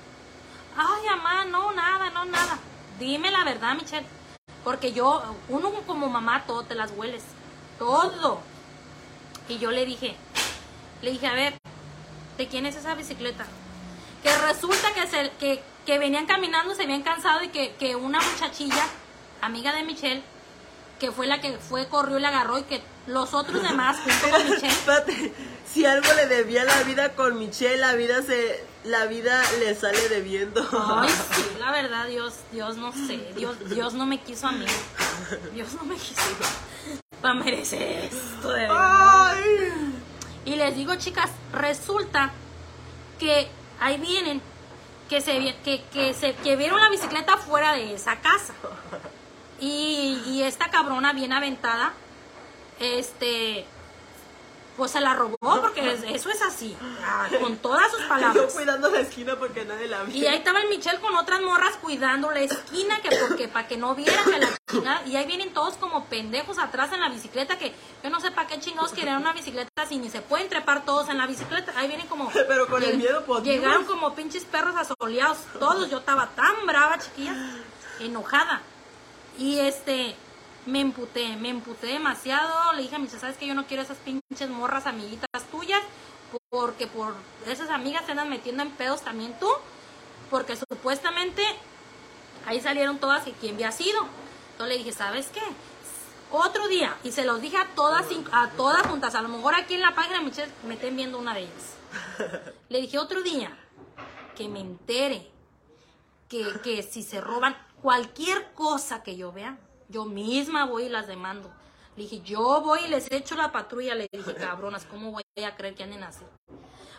Ay, mamá, no, nada, no, nada. Dime la verdad, Michelle. Porque yo, uno como mamá, todo te las hueles. Todo. Y yo le dije, le dije, a ver, ¿de quién es esa bicicleta? Que resulta que, se, que, que venían caminando, se habían cansado y que, que una muchachilla, amiga de Michelle, que fue la que fue, corrió y la agarró y que los otros demás, junto con [LAUGHS] Michelle, Espérate, si algo le debía la vida con Michelle, la vida se, la vida le sale debiendo. Ay, [LAUGHS] sí, la verdad, Dios, Dios no sé, Dios, Dios no me quiso a mí. Dios no me quiso para merecer esto de verdad. Ay. Y les digo, chicas, resulta que ahí vienen, que se que, que se que vieron la bicicleta fuera de esa casa. [LAUGHS] Y, y esta cabrona bien aventada, este Pues se la robó porque es- eso es así, con todas sus Yo palabras. cuidando la esquina porque nadie la Y ve. ahí estaba el Michelle con otras morras cuidando la esquina, que porque para que no vieran que la chingada. Y ahí vienen todos como pendejos atrás en la bicicleta, que yo no sé para qué chingados quieren una bicicleta si ni se pueden trepar todos en la bicicleta. Ahí vienen como. [LAUGHS] Pero con el miedo, pues, Llegaron como pinches perros asoleados, todos. Yo estaba tan brava, chiquillas, enojada. Y este. Me emputé, me emputé demasiado. Le dije a Michelle, ¿sabes que Yo no quiero esas pinches morras amiguitas tuyas. Porque por esas amigas te andan metiendo en pedos también tú. Porque supuestamente ahí salieron todas y quién había sido. Entonces le dije, ¿sabes qué? Otro día, y se los dije a todas, a todas juntas, a lo mejor aquí en la página Michelle me estén viendo una de ellas. [LAUGHS] Le dije otro día que me entere que, que si se roban cualquier cosa que yo vea, yo misma voy y las demando. Le dije, yo voy y les echo la patrulla. Le dije, [LAUGHS] cabronas, ¿cómo voy a creer que anden así?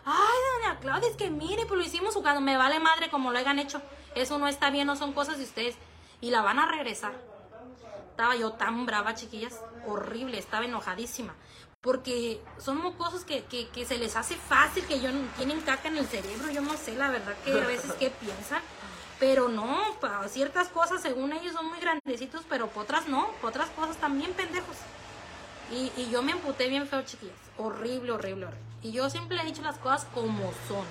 Ay, doña Claudia, es que mire, pues lo hicimos jugando. Me vale madre como lo hayan hecho. Eso no está bien, no son cosas de ustedes. Y la van a regresar. Estaba yo tan brava, chiquillas. Horrible, estaba enojadísima. Porque son cosas que, que, que se les hace fácil, que yo no- tienen caca en el cerebro. Yo no sé, la verdad, que a veces qué piensan. Pero no, para ciertas cosas, según ellos, son muy grandecitos, pero para otras no. Para otras cosas también pendejos. Y, y yo me emputé bien feo, chiquillas. Horrible, horrible, horrible. Y yo siempre he dicho las cosas como son.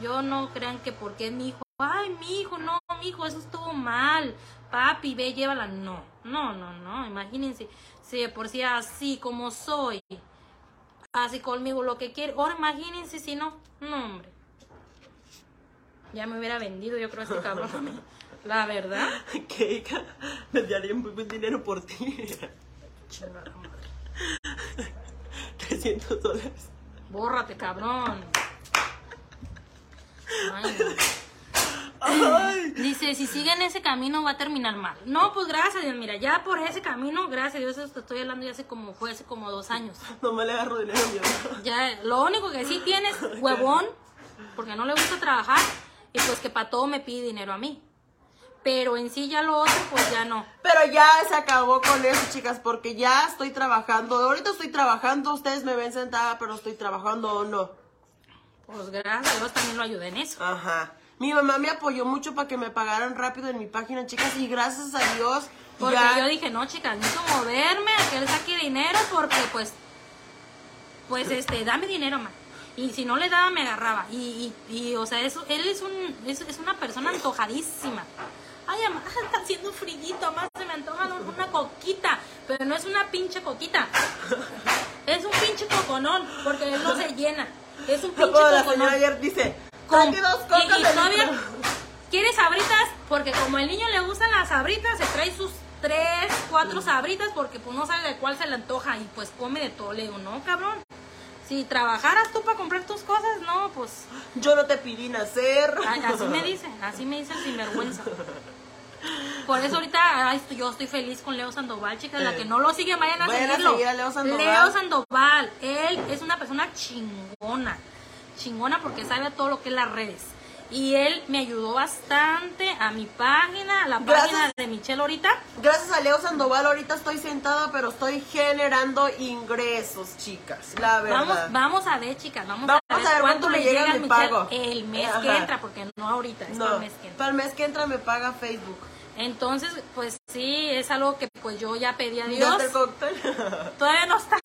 Yo no crean que porque mi hijo, ay, mi hijo, no, mi hijo, eso estuvo mal. Papi, ve, llévala. No, no, no, no. Imagínense, si de por sí así como soy, así conmigo lo que quiere. Ahora imagínense si no, no, hombre. Ya me hubiera vendido, yo creo, este cabrón. [LAUGHS] La verdad. Que hija, me daría muy buen dinero por ti. Chingada madre. 300 dólares. Bórrate, cabrón. Ay. Ay, [LAUGHS] Dice, si siguen ese camino va a terminar mal. No, pues gracias a Dios, mira, ya por ese camino, gracias a Dios, eso te estoy hablando ya hace como, fue hace como dos años. no me le agarro dinero mi. Ya, lo único que sí tienes, [LAUGHS] huevón, porque no le gusta trabajar, y pues que para todo me pide dinero a mí. Pero en sí ya lo otro, pues ya no. Pero ya se acabó con eso, chicas, porque ya estoy trabajando. Ahorita estoy trabajando, ustedes me ven sentada, pero estoy trabajando o no. Pues gracias Dios también lo ayudé en eso. Ajá. Mi mamá me apoyó mucho para que me pagaran rápido en mi página, chicas, y gracias a Dios. Porque ya- yo dije, no, chicas, necesito moverme a que él saque dinero porque, pues, pues, este, dame dinero, más. Y si no le daba, me agarraba. Y, y, y, o sea, eso, él es, un, es, es una persona antojadísima. Ay, mamá, [LAUGHS] está haciendo frillito, más se me antoja una coquita. Pero no es una pinche coquita. Es un pinche coconón, porque él no se llena. Es un pinche Como la señora ayer dice, Con- "Saque dos cocas y, y todavía litro". quiere sabritas porque como el niño le gustan las sabritas se trae sus tres cuatro sabritas porque pues no sabe de cuál se le antoja y pues come de todo le digo no cabrón si trabajaras tú para comprar tus cosas no pues Yo no te pedí nacer. ay, así me dicen así me dicen sin vergüenza por eso ahorita ay, yo estoy feliz con Leo Sandoval, chicas. La que no lo sigue, vayan a Vayan a seguirlo. seguir a Leo Sandoval. Leo Sandoval. Él es una persona chingona. Chingona porque sabe todo lo que es las redes. Y él me ayudó bastante a mi página, a la Gracias. página de Michelle ahorita. Gracias a Leo Sandoval ahorita estoy sentada, pero estoy generando ingresos, chicas. La verdad. Vamos, vamos a ver, chicas, vamos, Vamos a ver, a ver cuánto le llega llega mi Michelle pago. el mes que entra, porque no ahorita, es para No, el mes que entra. para el mes que entra me paga Facebook. Entonces, pues sí, es algo que pues yo ya pedí a Dios. Todavía no está.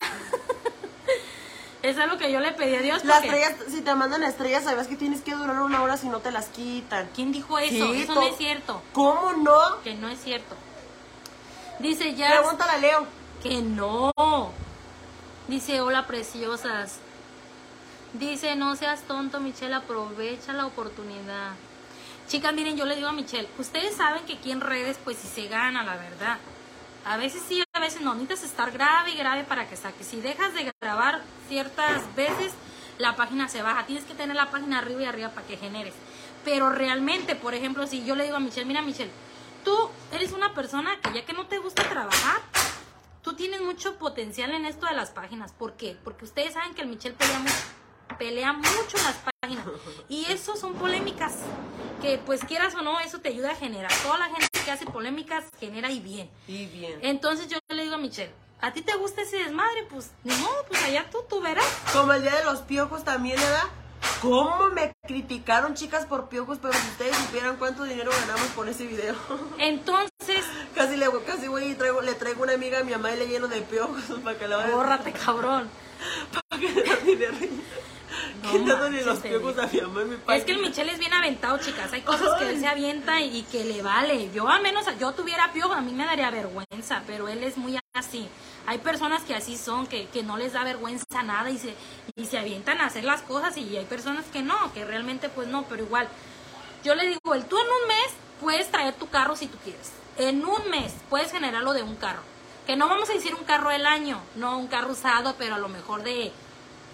Es algo que yo le pedí a Dios. Las porque- estrellas, si te mandan estrellas, sabes que tienes que durar una hora si no te las quitan. ¿Quién dijo eso? Sí, eso no es cierto. ¿Cómo no? Que no es cierto. Dice ya Pregúntale a Leo. que no. Dice, hola preciosas. Dice, no seas tonto, Michelle, aprovecha la oportunidad. Chicas, miren, yo le digo a Michelle, ustedes saben que aquí en redes, pues si se gana, la verdad. A veces sí, veces no. Necesitas estar grave y grave para que saque. Si dejas de grabar ciertas veces, la página se baja. Tienes que tener la página arriba y arriba para que generes. Pero realmente, por ejemplo, si yo le digo a Michelle, mira Michelle, tú eres una persona que ya que no te gusta trabajar, tú tienes mucho potencial en esto de las páginas. ¿Por qué? Porque ustedes saben que el Michelle pelea mucho. Las páginas. Y eso son polémicas. Que pues quieras o no, eso te ayuda a generar. Toda la gente que hace polémicas genera y bien. Y bien. Entonces yo le digo a Michelle, ¿a ti te gusta ese desmadre? Pues ni modo, pues allá tú, tú verás. Como el día de los piojos también, ¿verdad? ¿Cómo me criticaron chicas por piojos? Pero si ustedes supieran cuánto dinero ganamos por ese video. [LAUGHS] Entonces, casi le casi voy y traigo, le traigo una amiga a mi mamá y le lleno de piojos [LAUGHS] para que la vaya bórrate, cabrón. [LAUGHS] para que le dinero. No los piojos a mi mamá y mi padre. Es que el Michelle es bien aventado, chicas. Hay cosas que él se avienta y, y que le vale. Yo al menos, yo tuviera piojo, a mí me daría vergüenza, pero él es muy así. Hay personas que así son, que, que no les da vergüenza nada y se, y se avientan a hacer las cosas y hay personas que no, que realmente pues no, pero igual. Yo le digo, el tú en un mes puedes traer tu carro si tú quieres. En un mes puedes generarlo de un carro. Que no vamos a decir un carro del año, no un carro usado, pero a lo mejor de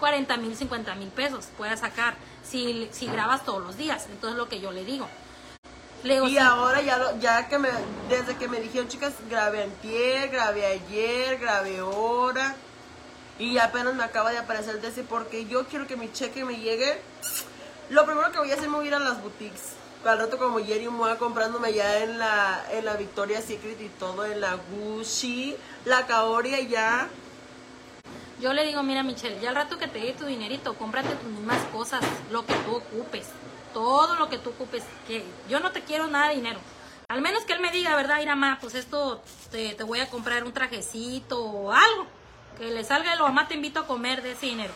40 mil, 50 mil pesos puedes sacar si, si grabas todos los días. Entonces lo que yo le digo. Le digo, Y sí, ahora ya, lo- ya que me, desde que me dijeron, chicas, grabé antier, grabé ayer, grabé ahora. Y apenas me acaba de aparecer el DC porque yo quiero que mi cheque me llegue. Lo primero que voy a hacer es voy a ir a las boutiques. Al rato como Jerry Moa comprándome ya en la, en la Victoria's Secret y todo, en la Gucci, la Kaoria ya. Yo le digo, mira Michelle, ya al rato que te llegue tu dinerito, cómprate tus mismas cosas, lo que tú ocupes, todo lo que tú ocupes, que yo no te quiero nada de dinero. Al menos que él me diga, ¿verdad, Irama? Pues esto te, te voy a comprar un trajecito o algo. Que le salga lo mamá te invito a comer de ese dinero.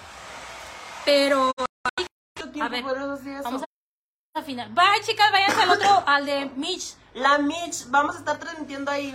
Pero ¿Cuánto tiempo ver, vamos a final. Bye chicas, váyanse al otro, al de Mitch. La Mitch, vamos a estar transmitiendo ahí.